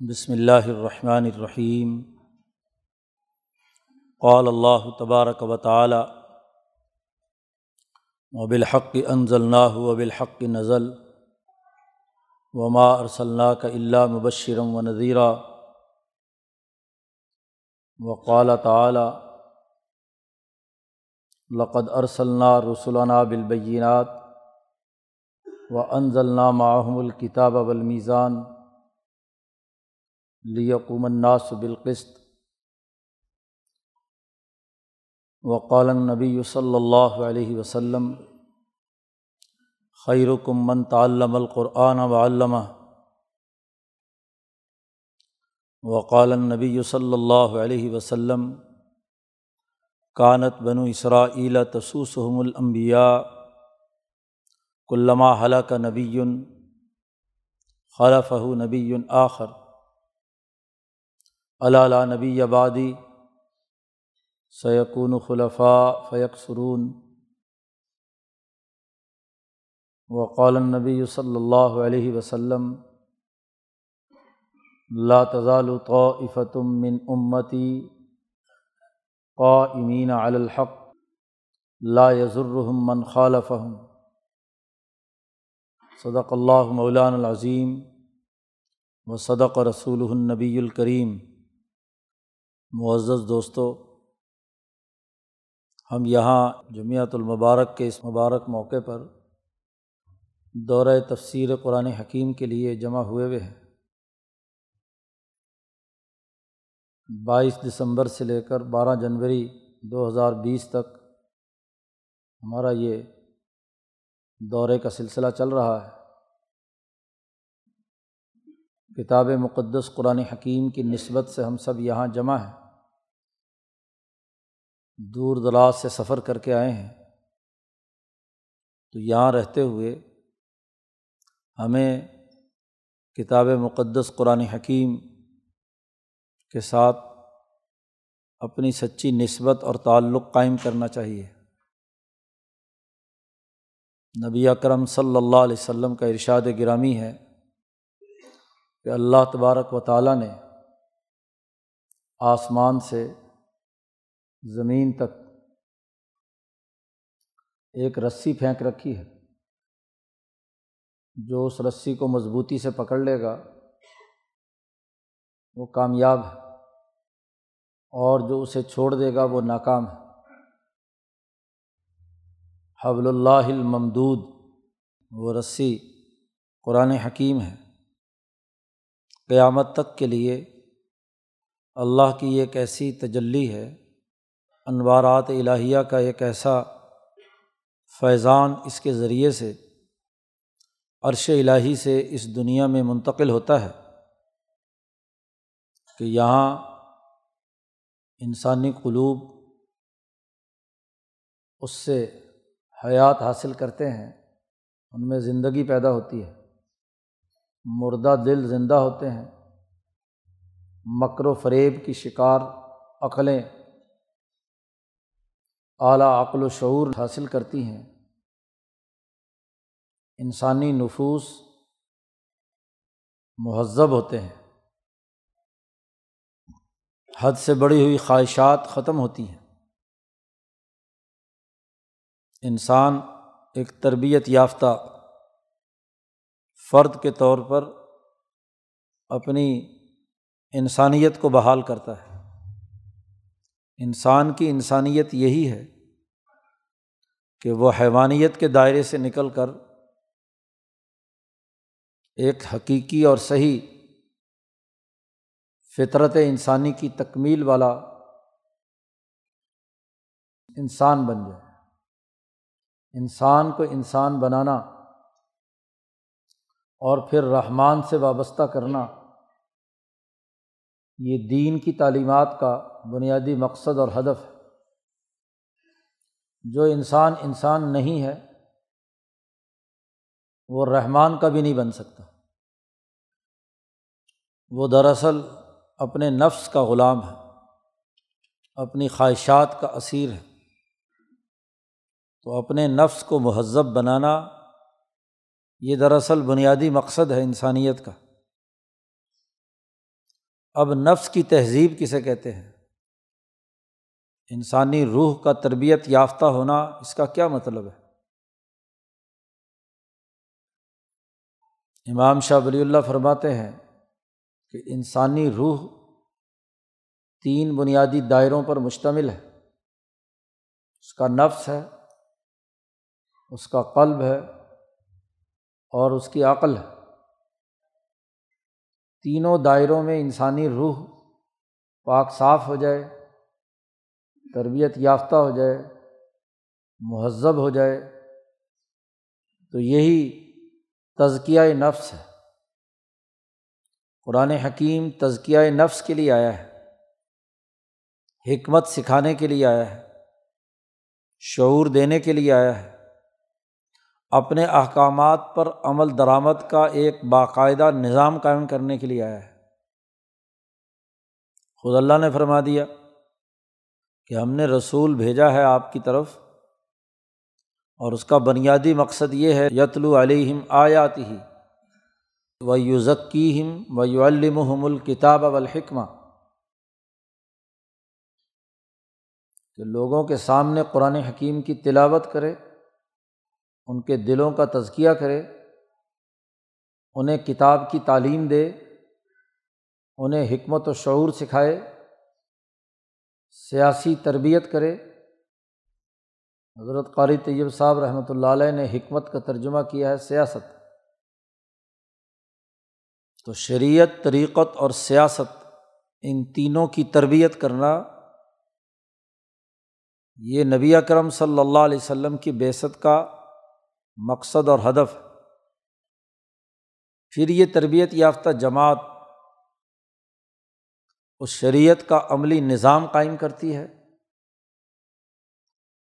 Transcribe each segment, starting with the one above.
بسم اللہ الرحمن الرحیم۔ قال اللہ تبارک و تعالی، وبالحق انزلناه وبالحق نزل، وما ارسلناک الا مبشرا و نذیرا۔ وقال تعالی، لقد ارسلنا رسولنا بالبینات، وانزلنا معهم الكتاب والمیزان۔ لیقوم الناس بالقسط. وقال النبی صلی اللہ علیہ وسلم خیرکم من تعلم القرآن وعلمہ وقال النبی صلی اللہ علیہ وسلم کانت بنو اسرائیل تسوسهم الانبیاء کلما حلق نبی خلفہ نبی آخر. علّہ نبی آبادی سیقون خلفاء فیق سرون وقال النبی صلی اللہ علیہ وسلم، لا تزال طائفتم من امتی قائمین علی الحق، لا یضرهم من خالفهم صدق اللہ مولان العظیم و صدق رسول النبی الکریم۔ معزز دوستو، ہم یہاں جمعیت المبارک کے اس مبارک موقع پر دورۂ تفسیر قرآن حکیم کے لیے جمع ہوئے ہوئے ہیں۔ بائیس دسمبر سے لے کر بارہ جنوری دو ہزار بیس تک ہمارا یہ دورے کا سلسلہ چل رہا ہے۔ کتاب مقدس قرآن حکیم کی نسبت سے ہم سب یہاں جمع ہیں۔ دور دراز سے سفر کر کے آئے ہیں۔ تو یہاں رہتے ہوئے ہمیں کتاب مقدس قرآن حکیم کے ساتھ اپنی سچی نسبت اور تعلق قائم کرنا چاہیے۔ نبی اکرم صلی اللہ علیہ وسلم کا ارشاد گرامی ہے۔ کہ اللہ تبارک و تعالیٰ نے آسمان سے زمین تک ایک رسی پھینک رکھی ہے۔ جو اس رسی کو مضبوطی سے پکڑ لے گا، وہ کامیاب ہے۔ اور جو اسے چھوڑ دے گا، وہ ناکام ہے۔ حبل اللہ الممدود، وہ رسی قرآن حکیم ہے۔ قیامت تک کے لیے اللہ کی ایک ایسی تجلی ہے، انوارات الہیہ کا ایک ایسا فیضان اس کے ذریعے سے، عرش الٰہی سے اس دنیا میں منتقل ہوتا ہے کہ یہاں انسانی قلوب اس سے حیات حاصل کرتے ہیں، ان میں زندگی پیدا ہوتی ہے۔ مردہ دل زندہ ہوتے ہیں۔ مکر و فریب کی شکار عقلیں اعلیٰ عقل و شعور حاصل کرتی ہیں۔ انسانی نفوس مہذب ہوتے ہیں۔ حد سے بڑی ہوئی خواہشات ختم ہوتی ہیں۔ انسان ایک تربیت یافتہ فرد کے طور پر اپنی انسانیت کو بحال کرتا ہے۔ انسان کی انسانیت یہی ہے کہ وہ حیوانیت کے دائرے سے نکل کر ایک حقیقی اور صحیح فطرت انسانی کی تکمیل والا انسان بن جائے۔ انسان کو انسان بنانا اور پھر رحمان سے وابستہ کرنا۔ یہ دین کی تعلیمات کا بنیادی مقصد اور ہدف ہے۔ جو انسان انسان نہیں ہے، وہ رحمان کا بھی نہیں بن سکتا۔ وہ دراصل اپنے نفس کا غلام ہے، اپنی خواہشات کا اسیر ہے۔ تو اپنے نفس کو مہذب بنانا یہ دراصل بنیادی مقصد ہے انسانیت کا۔ اب نفس کی تہذیب کسے کہتے ہیں؟ انسانی روح کا تربیت یافتہ ہونا اس کا کیا مطلب ہے؟ امام شاہ ولی اللہ فرماتے ہیں کہ انسانی روح تین بنیادی دائروں پر مشتمل ہے۔ اس کا نفس ہے، اس کا قلب ہے اور اس کی عقل۔ ہے تینوں دائروں میں انسانی روح پاک صاف ہو جائے، تربیت یافتہ ہو جائے، مہذب ہو جائے۔ تو یہی تزکیہ نفس ہے۔ قرآن حکیم تزکیہ نفس کے لیے آیا ہے، حکمت سکھانے کے لیے آیا ہے، شعور دینے کے لیے آیا ہے۔ اپنے احکامات پر عمل درآمد کا ایک باقاعدہ نظام قائم کرنے کے لیے آیا ہے۔ خود اللہ نے فرما دیا کہ ہم نے رسول بھیجا ہے آپ کی طرف اور اس کا بنیادی مقصد یہ ہے، یتلو علیہم آیات ہی و یو ہم و یو المحم الکتاب والحکمہ۔ کہ لوگوں کے سامنے قرآن حکیم کی تلاوت کرے ان کے دلوں کا تزکیہ کرے، انہیں کتاب کی تعلیم دے، انہیں حکمت و شعور سکھائے، سیاسی تربیت کرے۔ حضرت قاری طیب صاحب رحمۃ اللہ علیہ نے حکمت کا ترجمہ کیا ہے سیاست۔ تو شریعت، طریقت اور سیاست ان تینوں کی تربیت کرنا، یہ نبی اکرم صلی اللہ علیہ وسلم کی بیست کا مقصد اور ہدف۔ پھر یہ تربیت یافتہ جماعت اس شریعت کا عملی نظام قائم کرتی ہے۔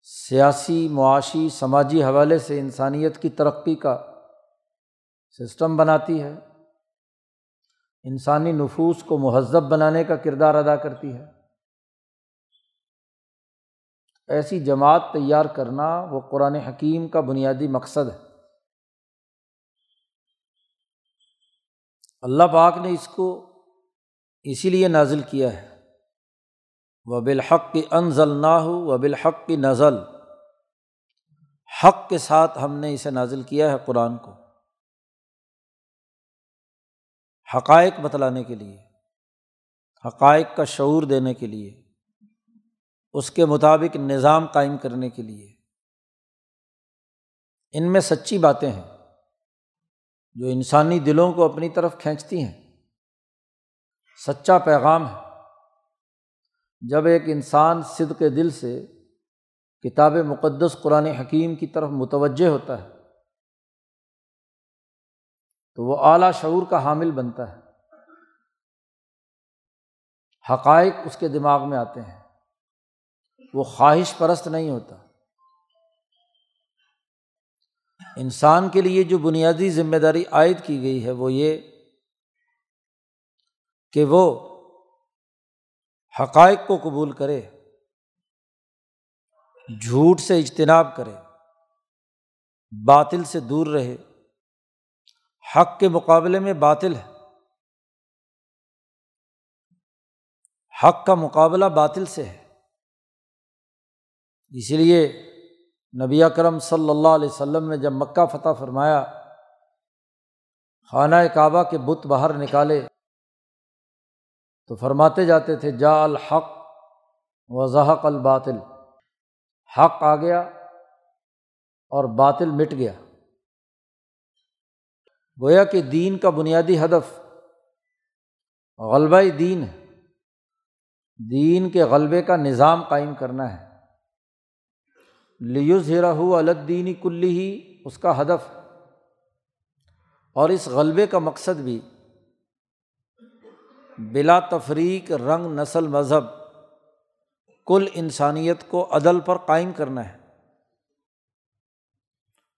سیاسی، معاشی، سماجی حوالے سے انسانیت کی ترقی کا سسٹم بناتی ہے۔ انسانی نفوس کو مہذب بنانے کا کردار ادا کرتی ہے۔ ایسی جماعت تیار کرنا وہ قرآن حکیم کا بنیادی مقصد ہے۔ اللہ پاک نے اس کو اسی لیے نازل کیا ہے۔ و بالحق کی انزل نہ ہو و بالحق کی نزل۔ حق کے ساتھ ہم نے اسے نازل کیا ہے قرآن کو۔ حقائق بتلانے کے لیے، حقائق کا شعور دینے کے لیے۔ اس کے مطابق نظام قائم کرنے کے لیے۔ ان میں سچی باتیں ہیں جو انسانی دلوں کو اپنی طرف کھینچتی ہیں۔ سچا پیغام ہے۔ جب ایک انسان صد کے دل سے کتاب مقدس قرآن حکیم کی طرف متوجہ ہوتا ہے، تو وہ اعلیٰ شعور کا حامل بنتا ہے۔ حقائق اس کے دماغ میں آتے ہیں۔ وہ خواہش پرست نہیں ہوتا۔ انسان کے لیے جو بنیادی ذمہ داری عائد کی گئی ہے وہ یہ کہ وہ حقائق کو قبول کرے، جھوٹ سے اجتناب کرے، باطل سے دور رہے۔ حق کے مقابلے میں باطل ہے۔ حق کا مقابلہ باطل سے ہے۔ اسی لیے نبی اکرم صلی اللہ علیہ وسلم نے جب مکہ فتح فرمایا، خانہ کعبہ کے بت باہر نکالے تو فرماتے جاتے تھے جا الحق وضحق الباطل۔ حق آ گیا اور باطل مٹ گیا۔ گویا کہ دین کا بنیادی ہدف غلبہ دین ہے۔ دین کے غلبے کا نظام قائم کرنا ہے۔ لیوز ہیرا الدینی کلی ہی اس کا ہدف۔ اور اس غلبے کا مقصد بھی۔ بلا تفریق رنگ نسل مذہب۔ کل انسانیت کو عدل پر قائم کرنا ہے۔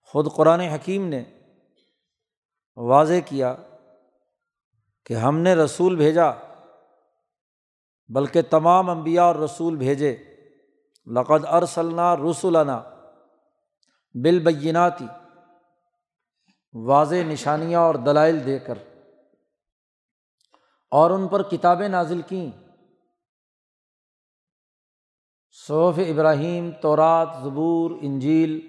خود قرآن حکیم نے واضح کیا کہ ہم نے رسول بھیجا، بلکہ تمام انبیاء اور رسول بھیجے۔ لقد ارسلنا رسولنا بالبیناتی، واضح نشانیاں اور دلائل دے کر اور ان پر کتابیں نازل کیں۔ صوف ابراہیم، تورات، زبور، انجیل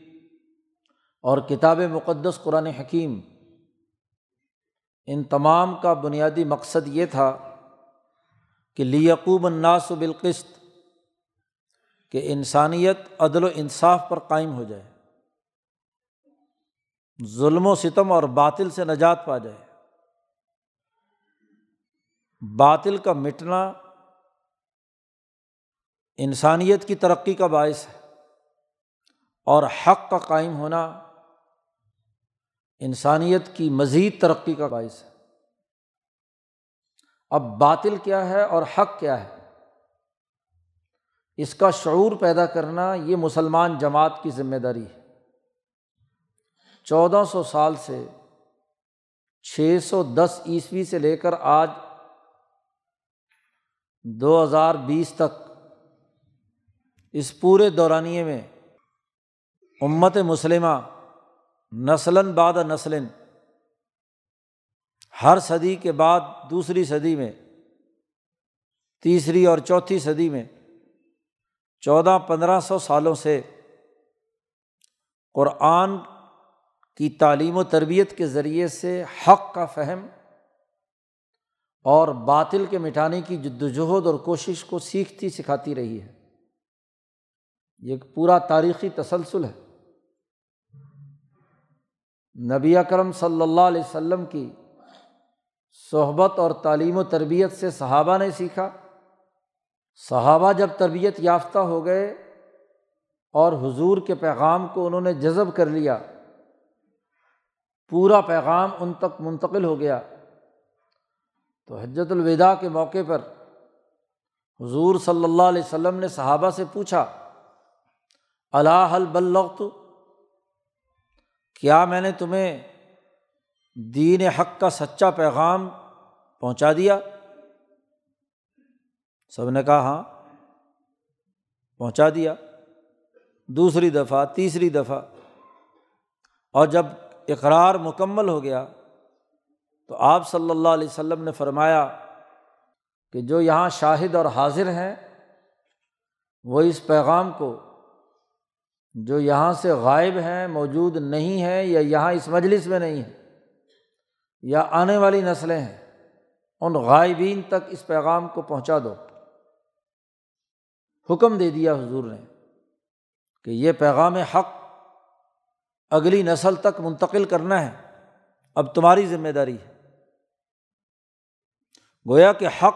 اور کتاب مقدس قرآن حکیم۔ ان تمام کا بنیادی مقصد یہ تھا کہ لیقوب الناس و بالقست کہ انسانیت عدل و انصاف پر قائم ہو جائے، ظلم و ستم اور باطل سے نجات پا جائے۔ باطل کا مٹنا انسانیت کی ترقی کا باعث ہے اور حق کا قائم ہونا انسانیت کی مزید ترقی کا باعث ہے۔ اب باطل کیا ہے اور حق کیا ہے؟ اس کا شعور پیدا کرنا یہ مسلمان جماعت کی ذمہ داری ہے۔ چودہ سو سال سے چھ سو دس عیسوی سے لے کر آج دو ہزار بیس تک اس پورے دورانیے میں امت مسلمہ نسلاً بعد نسلن ہر صدی کے بعد دوسری صدی میں، تیسری اور چوتھی صدی میں چودہ پندرہ سو سالوں سے قرآن کی تعلیم و تربیت کے ذریعے سے حق کا فہم اور باطل کے مٹانے کی جد وجہد اور کوشش کو سیکھتی سکھاتی رہی ہے۔ یہ ایک پورا تاریخی تسلسل ہے۔ نبی اکرم صلی اللہ علیہ وسلم کی صحبت اور تعلیم و تربیت سے صحابہ نے سیکھا۔ صحابہ جب تربیت یافتہ ہو گئے اور حضور کے پیغام کو انہوں نے جذب کر لیا، پورا پیغام ان تک منتقل ہو گیا۔ تو حجت الوداع کے موقع پر حضور صلی اللہ علیہ وسلم نے صحابہ سے پوچھا اللہ بلغت؟ کیا میں نے تمہیں دین حق کا سچا پیغام پہنچا دیا؟ سب نے کہا ہاں پہنچا دیا۔ دوسری دفعہ، تیسری دفعہ۔ اور جب اقرار مکمل ہو گیا، تو آپ صلی اللہ علیہ وسلم نے فرمایا کہ جو یہاں شاہد اور حاضر ہیں، وہ اس پیغام کو جو یہاں سے غائب ہیں، موجود نہیں ہیں یا یہاں اس مجلس میں نہیں ہیں یا آنے والی نسلیں ہیں، ان غائبین تک اس پیغام کو پہنچا دو۔ حکم دے دیا حضور نے کہ یہ پیغام حق اگلی نسل تک منتقل کرنا ہے، اب تمہاری ذمہ داری ہے۔ گویا کہ حق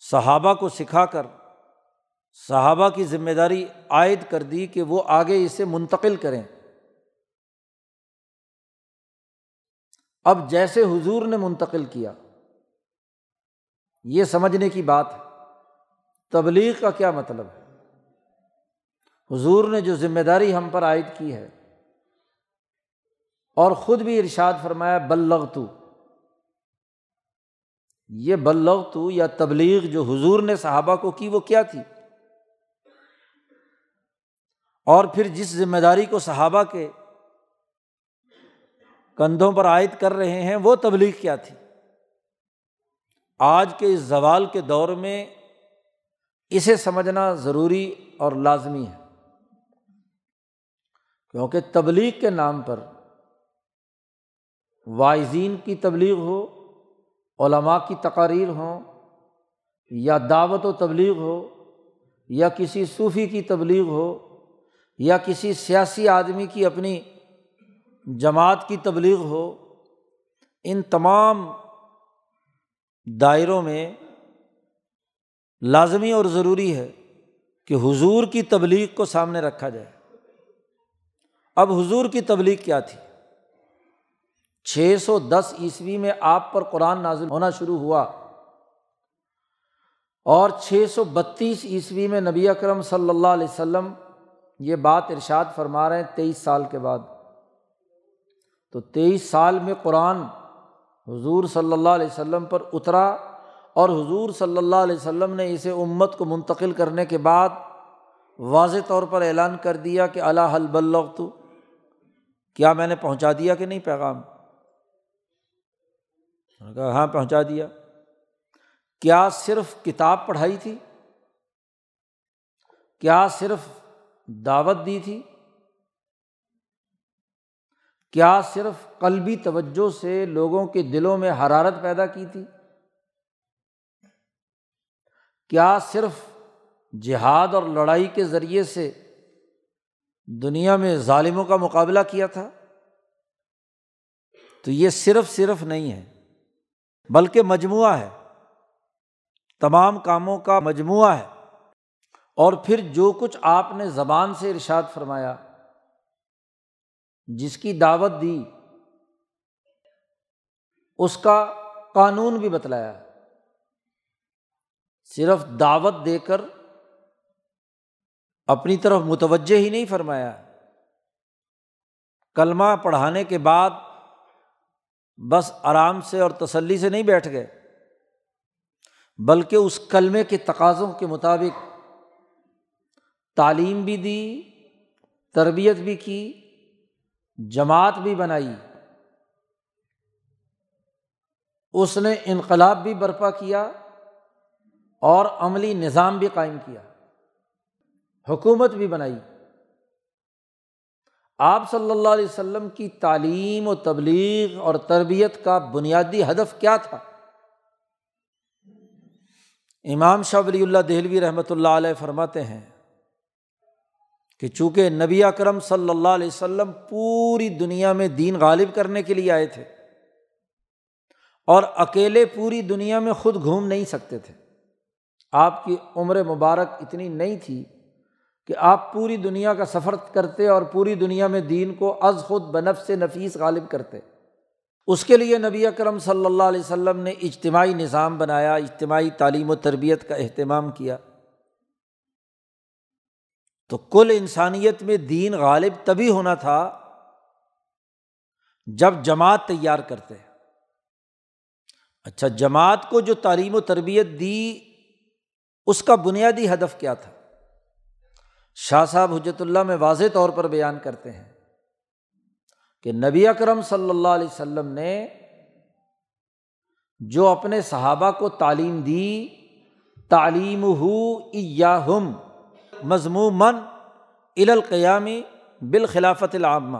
صحابہ کو سکھا کر صحابہ کی ذمہ داری عائد کر دی کہ وہ آگے اسے منتقل کریں۔ اب جیسے حضور نے منتقل کیا، یہ سمجھنے کی بات ہے۔ تبلیغ کا کیا مطلب ہے؟ حضور نے جو ذمہ داری ہم پر عائد کی ہے، اور خود بھی ارشاد فرمایا بلغ تو یہ بلغ تو یا تبلیغ جو حضور نے صحابہ کو کی، وہ کیا تھی؟ اور پھر جس ذمہ داری کو صحابہ کے کندھوں پر عائد کر رہے ہیں، وہ تبلیغ کیا تھی؟ آج کے اس زوال کے دور میں اسے سمجھنا ضروری اور لازمی ہے۔ کیونکہ تبلیغ کے نام پر وائزین کی تبلیغ ہو، علماء کی تقاریر ہوں، یا دعوت و تبلیغ ہو، یا کسی صوفی کی تبلیغ ہو، یا کسی سیاسی آدمی کی اپنی جماعت کی تبلیغ ہو، ان تمام دائروں میں لازمی اور ضروری ہے کہ حضور کی تبلیغ کو سامنے رکھا جائے۔ اب حضور کی تبلیغ کیا تھی؟ چھ سو دس عیسوی میں آپ پر قرآن نازل ہونا شروع ہوا اور چھ سو بتیس عیسوی میں نبی اکرم صلی اللہ علیہ وسلم یہ بات ارشاد فرما رہے ہیں تیئیس سال کے بعد۔ تو تیئیس سال میں قرآن حضور صلی اللہ علیہ وسلم پر اترا اور حضور صلی اللہ علیہ وسلم نے اسے امت کو منتقل کرنے کے بعد واضح طور پر اعلان کر دیا کہ اللہ حل بلغ تو کیا میں نے پہنچا دیا کہ نہیں پیغام؟ کہا ہاں پہنچا دیا۔ کیا صرف کتاب پڑھائی تھی؟ کیا صرف دعوت دی تھی؟ کیا صرف قلبی توجہ سے لوگوں کے دلوں میں حرارت پیدا کی تھی؟ کیا صرف جہاد اور لڑائی کے ذریعے سے دنیا میں ظالموں کا مقابلہ کیا تھا؟ تو یہ صرف صرف نہیں ہے، بلکہ مجموعہ ہے۔ تمام کاموں کا مجموعہ ہے۔ اور پھر جو کچھ آپ نے زبان سے ارشاد فرمایا، جس کی دعوت دی، اس کا قانون بھی بتلایا۔ صرف دعوت دے کر اپنی طرف متوجہ ہی نہیں فرمایا۔ کلمہ پڑھانے کے بعد بس آرام سے اور تسلی سے نہیں بیٹھ گئے، بلکہ اس کلمے کے تقاضوں کے مطابق تعلیم بھی دی، تربیت بھی کی، جماعت بھی بنائی۔ اس نے انقلاب بھی برپا کیا۔ اور عملی نظام بھی قائم کیا۔ حکومت بھی بنائی۔ آپ صلی اللہ علیہ وسلم کی تعلیم و تبلیغ اور تربیت کا بنیادی ہدف کیا تھا؟ امام شاہ ولی اللہ دہلوی رحمۃ اللہ علیہ فرماتے ہیں کہ چونکہ نبی اکرم صلی اللہ علیہ وسلم پوری دنیا میں دین غالب کرنے کے لیے آئے تھے اور اکیلے پوری دنیا میں خود گھوم نہیں سکتے تھے آپ کی عمر مبارک اتنی نہیں تھی کہ آپ پوری دنیا کا سفر کرتے اور پوری دنیا میں دین کو از خود بنف سے نفیس غالب کرتے۔ اس کے لیے نبی اکرم صلی اللہ علیہ وسلم نے اجتماعی نظام بنایا، اجتماعی تعلیم و تربیت کا اہتمام کیا۔ تو کل انسانیت میں دین غالب تبھی ہونا تھا جب جماعت تیار کرتے۔ اچھا جماعت کو جو تعلیم و تربیت دی اس کا بنیادی ہدف کیا تھا؟ شاہ صاحب حجرت اللہ میں واضح طور پر بیان کرتے ہیں کہ نبی اکرم صلی اللہ علیہ وسلم نے جو اپنے صحابہ کو تعلیم دی تعلیم ہو یا ہم مضمومن القیامی بالخلافت العامہ۔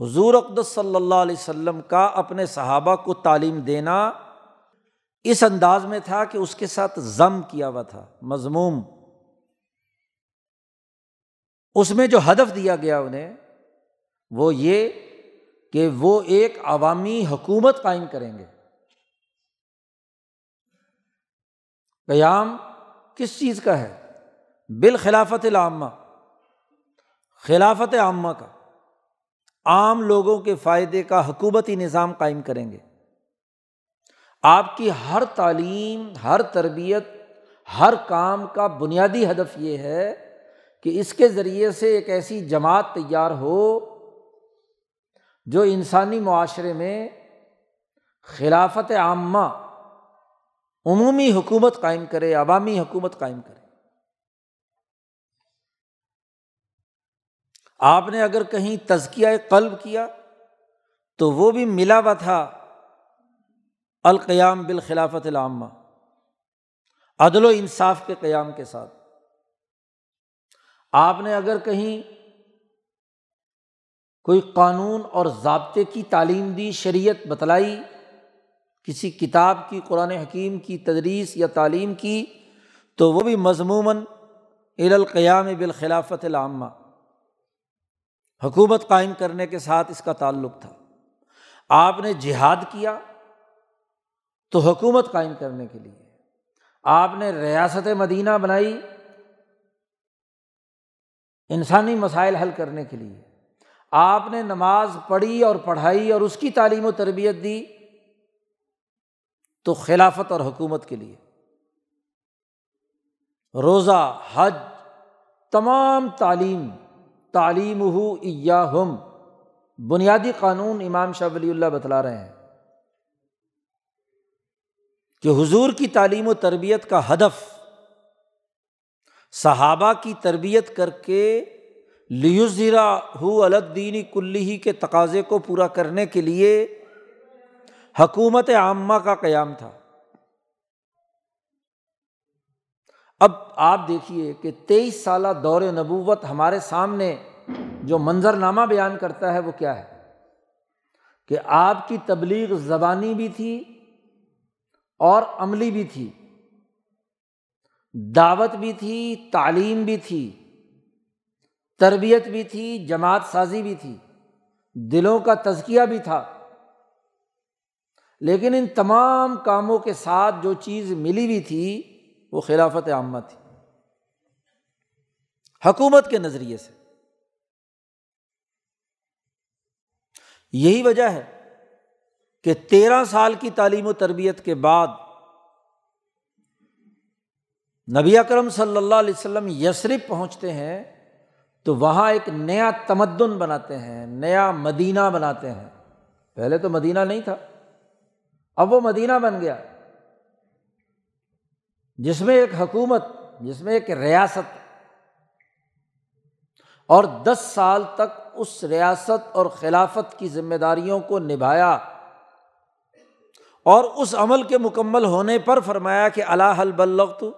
حضور اقدس صلی اللہ علیہ وسلم کا اپنے صحابہ کو تعلیم دینا اس انداز میں تھا کہ اس کے ساتھ ضم کیا ہوا تھا، مضموم۔ اس میں جو ہدف دیا گیا انہیں، وہ یہ کہ وہ ایک عوامی حکومت قائم کریں گے۔ قیام کس چیز کا ہے؟ بالخلافت العامہ۔ خلافت عامہ کا۔ عام لوگوں کے فائدے کا حکومتی نظام قائم کریں گے۔ آپ کی ہر تعلیم، ہر تربیت، ہر کام کا بنیادی ہدف یہ ہے کہ اس کے ذریعے سے ایک ایسی جماعت تیار ہو جو انسانی معاشرے میں خلافت عامہ، عمومی حکومت قائم کرے، عوامی حکومت قائم کرے۔ آپ نے اگر کہیں تزکیہ قلب کیا تو وہ بھی ملا ہوا تھا۔ القیام بالخلافت العامہ، عدل و انصاف کے قیام کے ساتھ۔ آپ نے اگر کہیں کوئی قانون اور ضابطے کی تعلیم دی، شریعت بتلائی، کسی کتاب کی، قرآن حکیم کی، تدریس یا تعلیم کی، تو وہ بھی مضموماً القیام بالخلافت العامہ۔ حکومت قائم کرنے کے ساتھ اس کا تعلق تھا۔ آپ نے جہاد کیا تو حکومت قائم کرنے کے لیے۔ آپ نے ریاست مدینہ بنائی انسانی مسائل حل کرنے کے لیے۔ آپ نے نماز پڑھی اور پڑھائی اور اس کی تعلیم و تربیت دی تو خلافت اور حکومت کے لیے۔ روزہ، حج، تمام تعلیم تعلیم ہو یا ہم بنیادی قانون امام شاہ ولی اللہ بتلا رہے ہیں۔ کہ حضور کی تعلیم و تربیت کا ہدف صحابہ کی تربیت کر کے لیوزیرا ہو الدینی کلی ہی کے تقاضے کو پورا کرنے کے لیے حکومت عامہ کا قیام تھا۔ اب آپ دیکھیے کہ تیئیس سالہ دور نبوت ہمارے سامنے جو منظر نامہ بیان کرتا ہے وہ کیا ہے؟ کہ آپ کی تبلیغ زبانی بھی تھی اور عملی بھی تھی، دعوت بھی تھی، تعلیم بھی تھی، تربیت بھی تھی، جماعت سازی بھی تھی، دلوں کا تزکیہ بھی تھا۔ لیکن ان تمام کاموں کے ساتھ جو چیز ملی ہوئی تھی، وہ خلافت عامہ تھی۔ حکومت کے نظریے سے۔ یہی وجہ ہے کہ تیرہ سال کی تعلیم و تربیت کے بعد نبی اکرم صلی اللہ علیہ وسلم یسرف پہنچتے ہیں تو وہاں ایک نیا تمدن بناتے ہیں، نیا مدینہ بناتے ہیں۔ پہلے تو مدینہ نہیں تھا، اب وہ مدینہ بن گیا۔ جس میں ایک حکومت، جس میں ایک ریاست۔ اور دس سال تک اس ریاست اور خلافت کی ذمہ داریوں کو نبھایا۔ اور اس عمل کے مکمل ہونے پر فرمایا کہ اللہ حل بلغ تو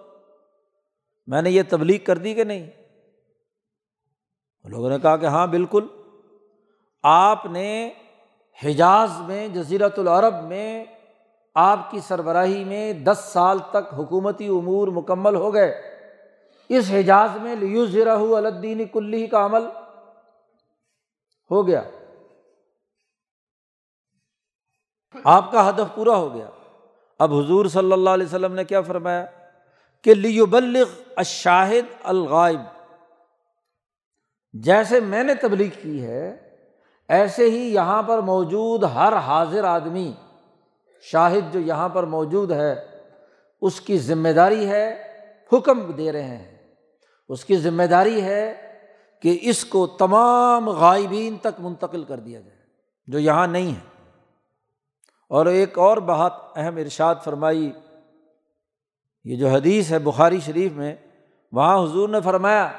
میں نے یہ تبلیغ کر دی کہ نہیں؟ لوگوں نے کہا کہ ہاں بالکل۔ آپ نے حجاز میں جزیرت العرب میں، آپ کی سربراہی میں دس سال تک حکومتی امور مکمل ہو گئے۔ اس حجاز میں لیو ذرا الدین کلی کا عمل ہو گیا۔ آپ کا ہدف پورا ہو گیا۔ اب حضور صلی اللہ علیہ وسلم نے کیا فرمایا؟ کہ لیو بلغ اشاہد الغائب۔ جیسے میں نے تبلیغ کی ہے، ایسے ہی یہاں پر موجود ہر حاضر آدمی، شاہد جو یہاں پر موجود ہے، اس کی ذمہ داری ہے حکم دے رہے ہیں۔ اس کی ذمہ داری ہے کہ اس کو تمام غائبین تک منتقل کر دیا جائے، جو یہاں نہیں ہے اور ایک اور بہت اہم ارشاد فرمائی، یہ جو حدیث ہے بخاری شریف میں، وہاں حضور نے فرمایا،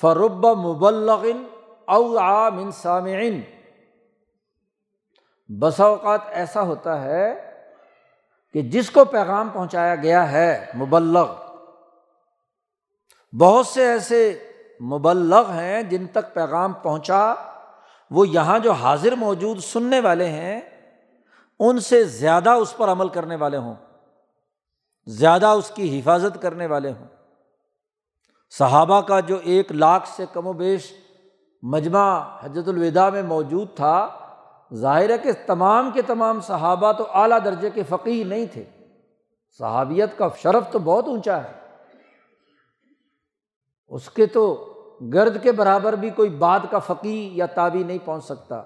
فرب مبلغن او عام سامعین بسا اوقات ایسا ہوتا ہے کہ جس کو پیغام پہنچایا گیا ہے، مبلغ۔ بہت سے ایسے مبلغ ہیں جن تک پیغام پہنچا، وہ یہاں جو حاضر موجود سننے والے ہیں ان سے زیادہ اس پر عمل کرنے والے ہوں، زیادہ اس کی حفاظت کرنے والے ہوں۔ صحابہ کا جو ایک لاکھ سے کم و بیش مجمع حجرت الوداع میں موجود تھا، ظاہر ہے کہ تمام کے تمام صحابہ تو اعلیٰ درجے کے فقیر نہیں تھے۔ صحابیت کا شرف تو بہت اونچا ہے۔ اس کے تو گرد کے برابر بھی کوئی بات کا فقی یا تابی نہیں پہنچ سکتا،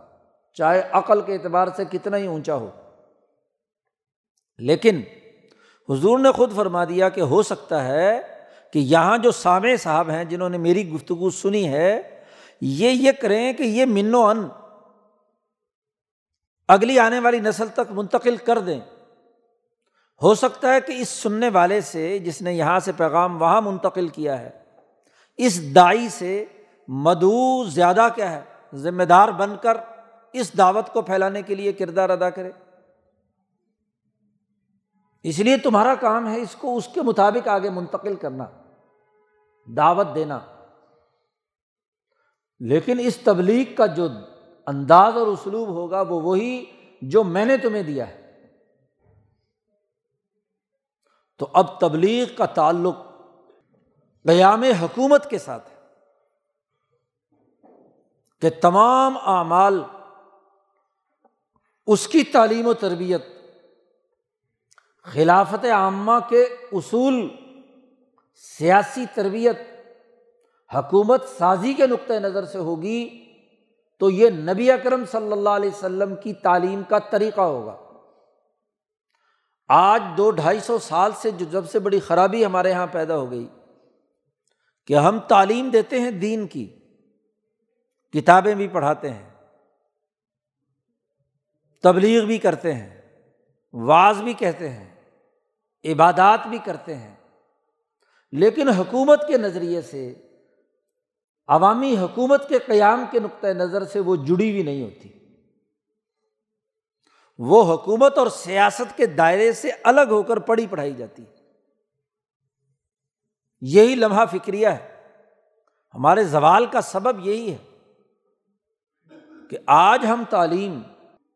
چاہے عقل کے اعتبار سے کتنا ہی اونچا ہو۔ لیکن حضور نے خود فرما دیا کہ ہو سکتا ہے کہ یہاں جو سامع صاحب ہیں جنہوں نے میری گفتگو سنی ہے، یہ یہ کریں کہ یہ من و ان اگلی آنے والی نسل تک منتقل کر دیں۔ ہو سکتا ہے کہ اس سننے والے سے جس نے یہاں سے پیغام وہاں منتقل کیا ہے، اس دائی سے مدعو زیادہ کیا ہے، ذمہ دار بن کر اس دعوت کو پھیلانے کے لیے کردار ادا کرے۔ اس لیے تمہارا کام ہے اس کو اس کے مطابق آگے منتقل کرنا، دعوت دینا۔ لیکن اس تبلیغ کا جو انداز اور اسلوب ہوگا وہ وہی جو میں نے تمہیں دیا ہے۔ تو اب تبلیغ کا تعلق قیام حکومت کے ساتھ ہے کہ تمام اعمال اس کی تعلیم و تربیت خلافت عامہ کے اصول، سیاسی تربیت، حکومت سازی کے نقطۂ نظر سے ہوگی تو یہ نبی اکرم صلی اللہ علیہ وسلم کی تعلیم کا طریقہ ہوگا۔ آج دو ڈھائی سو سال سے جو جب سے بڑی خرابی ہمارے یہاں پیدا ہو گئی کہ ہم تعلیم دیتے ہیں دین کی، کتابیں بھی پڑھاتے ہیں، تبلیغ بھی کرتے ہیں، واز بھی کہتے ہیں۔ عبادات بھی کرتے ہیں۔ لیکن حکومت کے نظریے سے، عوامی حکومت کے قیام کے نقطۂ نظر سے وہ جڑی ہوئی نہیں ہوتی۔ وہ حکومت اور سیاست کے دائرے سے الگ ہو کر پڑھی پڑھائی جاتی۔ ہے یہی لمحہ فکریہ ہے۔ ہمارے زوال کا سبب یہی ہے کہ آج ہم تعلیم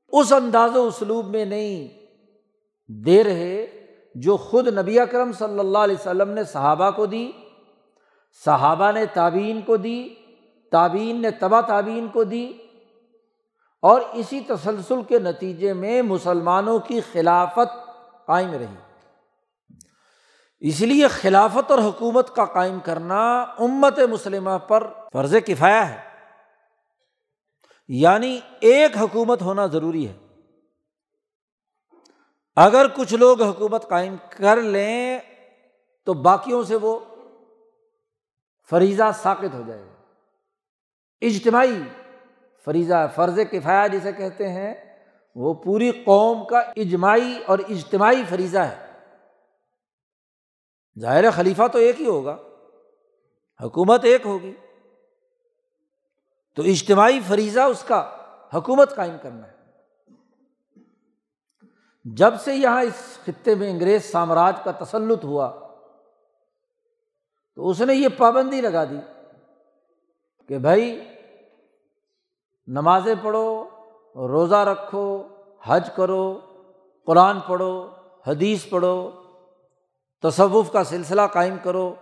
اس انداز و اسلوب میں نہیں دے رہے جو خود نبی اکرم صلی اللہ علیہ وسلم نے صحابہ کو دی، صحابہ نے تعبین کو دی تعبین نے تبا تعبین کو دی، اور اسی تسلسل کے نتیجے میں مسلمانوں کی خلافت قائم رہی۔ اس لیے خلافت اور حکومت کا قائم کرنا امت مسلمہ پر فرض کفایا ہے۔ یعنی ایک حکومت ہونا ضروری ہے۔ اگر کچھ لوگ حکومت قائم کر لیں تو باقیوں سے وہ فریضہ ثابت ہو جائے گا۔ اجتماعی فریضہ، فرض کفایا جسے کہتے ہیں، وہ پوری قوم کا اجماعی اور اجتماعی فریضہ ہے۔ ظاہر خلیفہ تو ایک ہی ہوگا، حکومت ایک ہوگی۔ تو اجتماعی فریضہ اس کا حکومت قائم کرنا ہے۔ جب سے یہاں اس خطے میں انگریز سامراج کا تسلط ہوا، تو اس نے یہ پابندی لگا دی کہ بھائی، نمازیں پڑھو، روزہ رکھو، حج کرو، قرآن پڑھو، حدیث پڑھو، تصوف کا سلسلہ قائم کرو،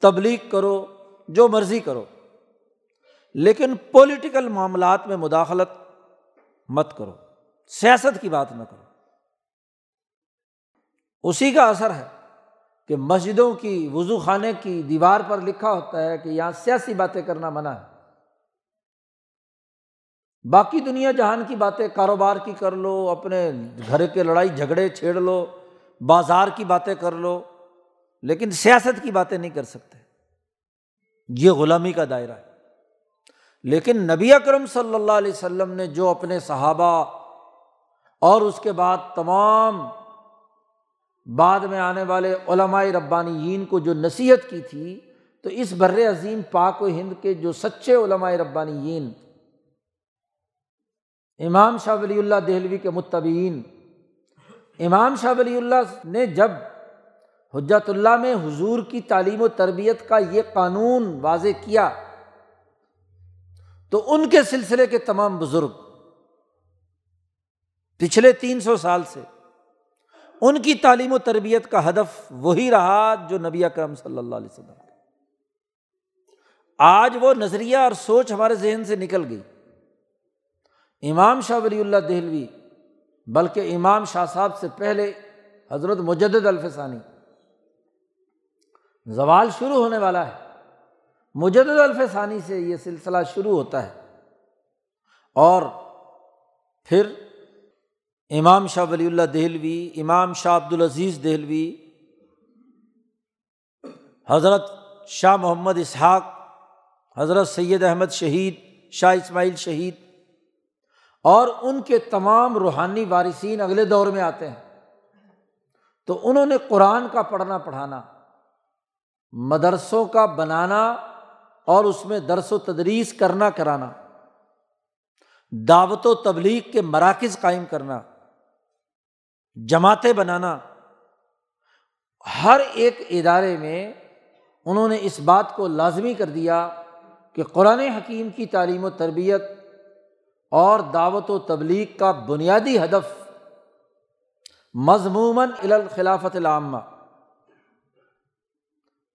تبلیغ کرو، جو مرضی کرو۔ لیکن پولیٹیکل معاملات میں مداخلت مت کرو۔ سیاست کی بات نہ کرو۔ اسی کا اثر ہے کہ مسجدوں کی وضو خانے کی دیوار پر لکھا ہوتا ہے کہ یہاں سیاسی باتیں کرنا منع ہے۔ باقی دنیا جہان کی باتیں کاروبار کی کر لو، اپنے گھر کے لڑائی جھگڑے چھیڑ لو، بازار کی باتیں کر لو، لیکن سیاست کی باتیں نہیں کر سکتے۔ یہ غلامی کا دائرہ ہے۔ لیکن نبی اکرم صلی اللہ علیہ وسلم نے جو اپنے صحابہ اور اس کے بعد تمام بعد میں آنے والے علماء ربانیین کو جو نصیحت کی تھی، تو اس بر عظیم پاک و ہند کے جو سچے علماء ربانیین، امام شاہ ولی اللہ دہلوی کے متبین امام شاہ ولی اللہ نے جب حجت اللہ میں حضور کی تعلیم و تربیت کا یہ قانون واضح کیا، تو ان کے سلسلے کے تمام بزرگ، پچھلے تین سو سال سے ان کی تعلیم و تربیت کا ہدف وہی رہا جو نبی اکرم صلی اللہ علیہ وسلم آج وہ نظریہ اور سوچ ہمارے ذہن سے نکل گئی۔ امام شاہ ولی اللہ دہلوی، بلکہ امام شاہ صاحب سے پہلے حضرت مجد الفسانی۔ زوال شروع ہونے والا ہے۔ مجد الفسانی سے یہ سلسلہ شروع ہوتا ہے۔ اور پھر امام شاہ ولی اللہ دہلوی، امام شاہ عبد العزیز دہلوی، حضرت شاہ محمد اسحاق، حضرت سید احمد شہید، شاہ اسماعیل شہید اور ان کے تمام روحانی وارثین اگلے دور میں آتے ہیں۔ تو انہوں نے قرآن کا پڑھنا پڑھانا، مدرسوں کا بنانا اور اس میں درس و تدریس کرنا کرانا، دعوت و تبلیغ کے مراکز قائم کرنا۔ جماعتیں بنانا۔ ہر ایک ادارے میں انہوں نے اس بات کو لازمی کر دیا کہ قرآن حکیم کی تعلیم و تربیت اور دعوت و تبلیغ کا بنیادی ہدف مضموماً الخلافت العامہ۔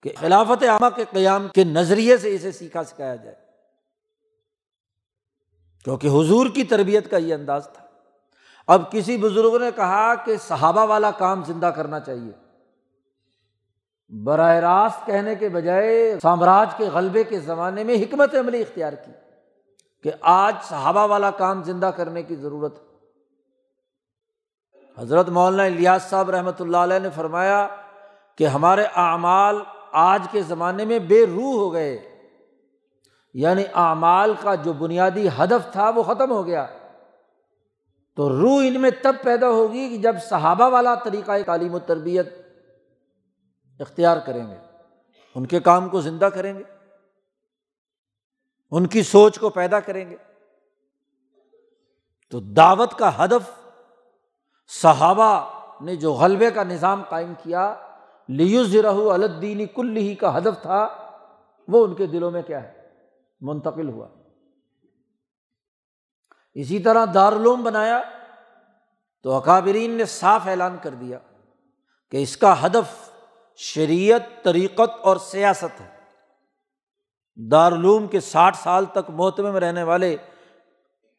کہ خلافت عامہ کے قیام کے نظریے سے اسے سیکھا سکھایا جائے۔ کیونکہ حضور کی تربیت کا یہ انداز تھا۔ اب کسی بزرگ نے کہا کہ صحابہ والا کام زندہ کرنا چاہیے۔ براہ راست کہنے کے بجائے سامراج کے غلبے کے زمانے میں حکمت عملی اختیار کی کہ آج صحابہ والا کام زندہ کرنے کی ضرورت ہے۔ حضرت مولانا الیاس صاحب رحمۃ اللہ علیہ نے فرمایا کہ ہمارے اعمال آج کے زمانے میں بے روح ہو گئے۔ یعنی اعمال کا جو بنیادی ہدف تھا وہ ختم ہو گیا۔ تو روح ان میں تب پیدا ہوگی کہ جب صحابہ والا طریقۂ تعلیم و تربیت اختیار کریں گے۔ ان کے کام کو زندہ کریں گے۔ ان کی سوچ کو پیدا کریں گے۔ تو دعوت کا ہدف صحابہ نے جو غلبے کا نظام قائم کیا لیوز رہو الدینی کل ہی کا ہدف تھا، وہ ان کے دلوں میں کیا ہے؟ منتقل ہوا۔ اسی طرح دارالعلوم بنایا تو اکابرین نے صاف اعلان کر دیا کہ اس کا ہدف شریعت، طریقت اور سیاست ہے۔ دارالعلوم کے ساٹھ سال تک محتمے میں رہنے والے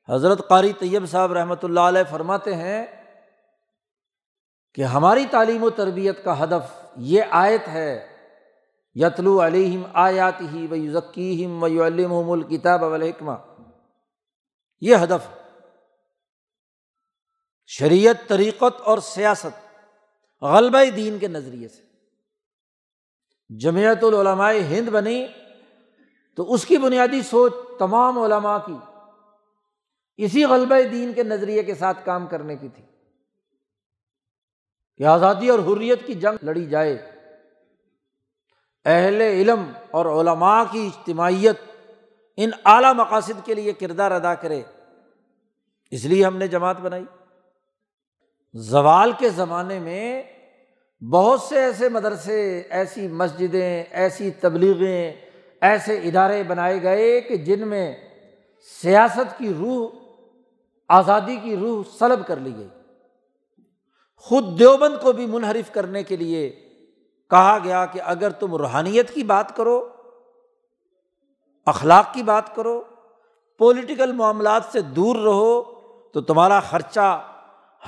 حضرت قاری طیب صاحب رحمۃ اللہ علیہ فرماتے ہیں کہ ہماری تعلیم و تربیت کا ہدف یہ آیت ہے، یتلو علیہم آیات ہی و یوزکیم و الم الکتاب الحکمہ یہ ہدف شریعت، طریقت اور سیاست غلبہ دین کے نظریے سے۔ جمعیت العلماء ہند بنی تو اس کی بنیادی سوچ تمام علماء کی اسی غلبہ دین کے نظریے کے ساتھ کام کرنے کی تھی کہ آزادی اور حریت کی جنگ لڑی جائے۔ اہل علم اور علماء کی اجتماعیت ان اعلیٰ مقاصد کے لیے کردار ادا کرے۔ اس لیے ہم نے جماعت بنائی۔ زوال کے زمانے میں بہت سے ایسے مدرسے، ایسی مسجدیں، ایسی تبلیغیں، ایسے ادارے بنائے گئے کہ جن میں سیاست کی روح، آزادی کی روح سلب کر لی گئی۔ خود دیوبند کو بھی منحرف کرنے کے لیے کہا گیا کہ اگر تم روحانیت کی بات کرو، اخلاق کی بات کرو پولیٹیکل معاملات سے دور رہو تو تمہارا خرچہ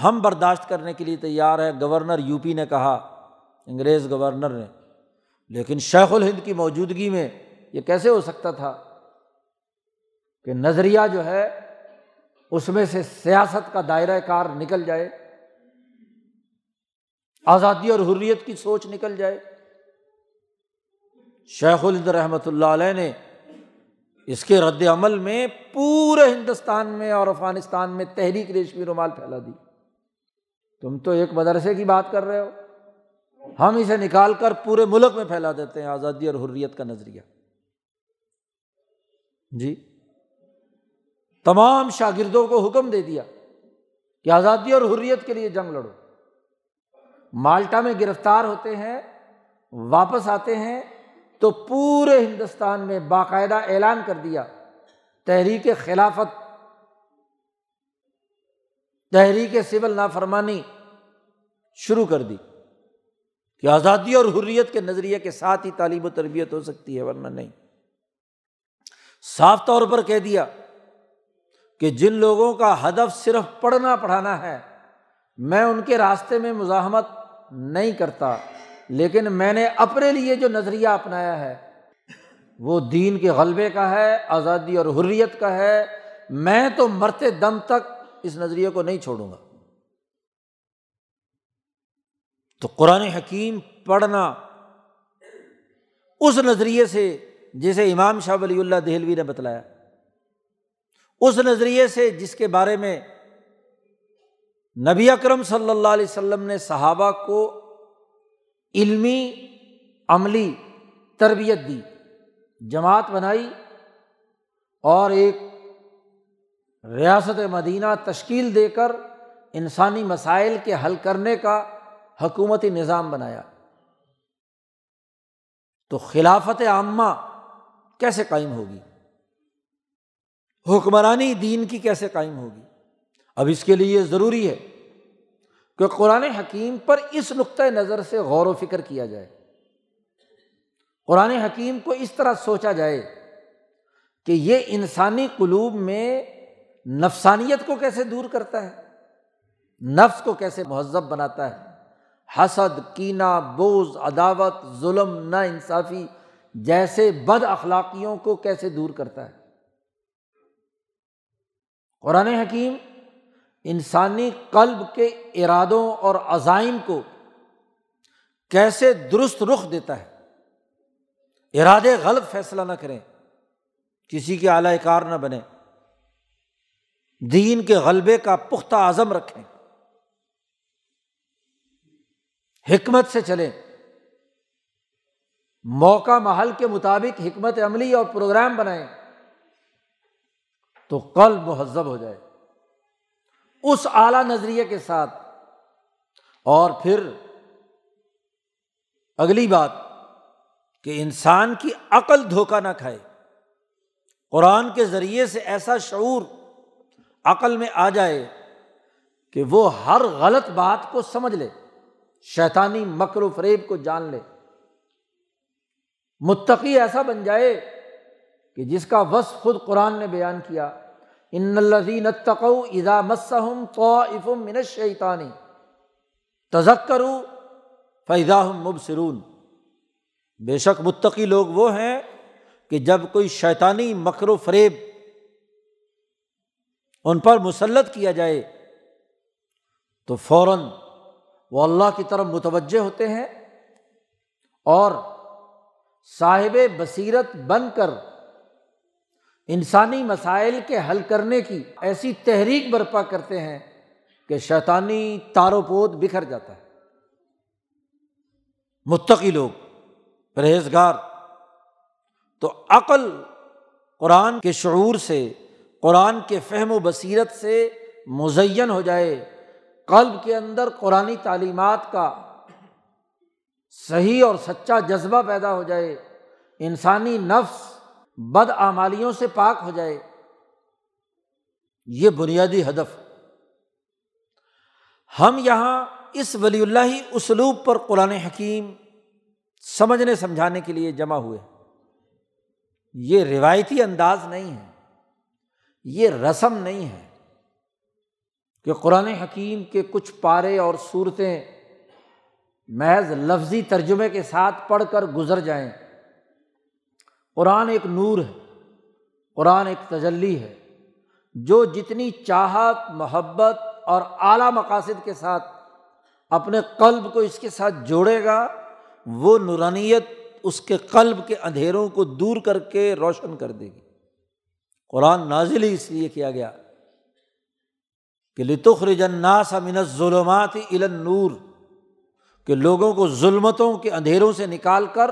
ہم برداشت کرنے کے لیے تیار ہے۔ گورنر یو پی نے کہا، انگریز گورنر نے، لیکن شیخ الہند کی موجودگی میں یہ کیسے ہو سکتا تھا کہ نظریہ جو ہے، اس میں سے سیاست کا دائرۂ کار نکل جائے، آزادی اور حریت کی سوچ نکل جائے۔ شیخ الہند رحمۃ اللہ علیہ نے اس کے رد عمل میں پورے ہندوستان میں اور افغانستان میں تحریک ریشمی رومال پھیلا دی۔ تم تو ایک مدرسے کی بات کر رہے ہو۔ ہم اسے نکال کر پورے ملک میں پھیلا دیتے ہیں آزادی اور حریت کا نظریہ۔ جی۔ تمام شاگردوں کو حکم دے دیا کہ آزادی اور حریت کے لیے جنگ لڑو۔ مالٹا میں گرفتار ہوتے ہیں، واپس آتے ہیں تو پورے ہندوستان میں باقاعدہ اعلان کر دیا۔ تحریک خلافت، تحریک سول نافرمانی شروع کر دی کہ آزادی اور حریت کے نظریے کے ساتھ ہی تعلیم و تربیت ہو سکتی ہے، ورنہ نہیں۔ صاف طور پر کہہ دیا کہ جن لوگوں کا ہدف صرف پڑھنا پڑھانا ہے، میں ان کے راستے میں مزاحمت نہیں کرتا۔ لیکن میں نے اپنے لیے جو نظریہ اپنایا ہے، وہ دین کے غلبے کا ہے، آزادی اور حریت کا ہے۔ میں تو مرتے دم تک اس نظریے کو نہیں چھوڑوں گا۔ تو قرآن حکیم پڑھنا اس نظریے سے جسے امام شاہ ولی اللہ دہلوی نے بتلایا۔ اس نظریے سے جس کے بارے میں نبی اکرم صلی اللہ علیہ وسلم نے صحابہ کو علمی، عملی تربیت دی، جماعت بنائی اور ایک ریاست مدینہ تشکیل دے کر انسانی مسائل کے حل کرنے کا حکومتی نظام بنایا۔ تو خلافت عامہ کیسے قائم ہوگی؟ حکمرانی دین کی کیسے قائم ہوگی؟ اب اس کے لیے یہ ضروری ہے کہ قرآن حکیم پر اس نقطۂ نظر سے غور و فکر کیا جائے۔ قرآن حکیم کو اس طرح سوچا جائے کہ یہ انسانی قلوب میں نفسانیت کو کیسے دور کرتا ہے، نفس کو کیسے مہذب بناتا ہے۔ حسد کینا بوز، عداوت، ظلم نا انصافی جیسے بد اخلاقیوں کو کیسے دور کرتا ہے۔ قرآن حکیم انسانی قلب کے ارادوں اور عزائم کو کیسے درست رخ دیتا ہے؟ ارادے غلط فیصلہ نہ کریں، کسی کے اعلی کار نہ بنے دین کے غلبے کا پختہ عزم رکھیں۔ حکمت سے چلیں۔ موقع محل کے مطابق حکمت عملی اور پروگرام بنائیں تو قلب مہذب ہو جائے۔ اس اعلیٰ نظریے کے ساتھ۔ اور پھر اگلی بات کہ انسان کی عقل دھوکہ نہ کھائے۔ قرآن کے ذریعے سے ایسا شعور عقل میں آ جائے کہ وہ ہر غلط بات کو سمجھ لے، شیطانی مکر و فریب کو جان لے۔ متقی ایسا بن جائے کہ جس کا وصف خود قرآن نے بیان کیا۔ ان الزین تقو ادا مسم تو من شیطانی تزک کرو فیضا مبصرون بے شک متقی لوگ وہ ہیں کہ جب کوئی شیطانی مکر و فریب ان پر مسلط کیا جائے تو فوراً وہ اللہ کی طرف متوجہ ہوتے ہیں اور صاحب بصیرت بن کر انسانی مسائل کے حل کرنے کی ایسی تحریک برپا کرتے ہیں کہ شیطانی تارو پود بکھر جاتا ہے۔ متقی لوگ، پرہیزگار۔ تو عقل قرآن کے شعور سے، قرآن کے فہم و بصیرت سے مزین ہو جائے۔ قلب کے اندر قرآن تعلیمات کا صحیح اور سچا جذبہ پیدا ہو جائے۔ انسانی نفس بد آمالیوں سے پاک ہو جائے۔ یہ بنیادی ہدف۔ ہم یہاں اس ولی اللہ اسلوب پر قرآن حکیم سمجھنے سمجھانے کے لیے جمع ہوئے۔ یہ روایتی انداز نہیں ہے۔ یہ رسم نہیں ہے کہ قرآن حکیم کے کچھ پارے اور صورتیں محض لفظی ترجمے کے ساتھ پڑھ کر گزر جائیں۔ قرآن ایک نور ہے، قرآن ایک تجلی ہے، جو جتنی چاہت، محبت اور اعلیٰ مقاصد کے ساتھ اپنے قلب کو اس کے ساتھ جوڑے گا، وہ نورانیت اس کے قلب کے اندھیروں کو دور کر کے روشن کر دے گی۔ قرآن نازل ہی اس لیے کیا گیا کہ لطخر جناس من ظلمات نور کہ لوگوں کو ظلمتوں کے اندھیروں سے نکال کر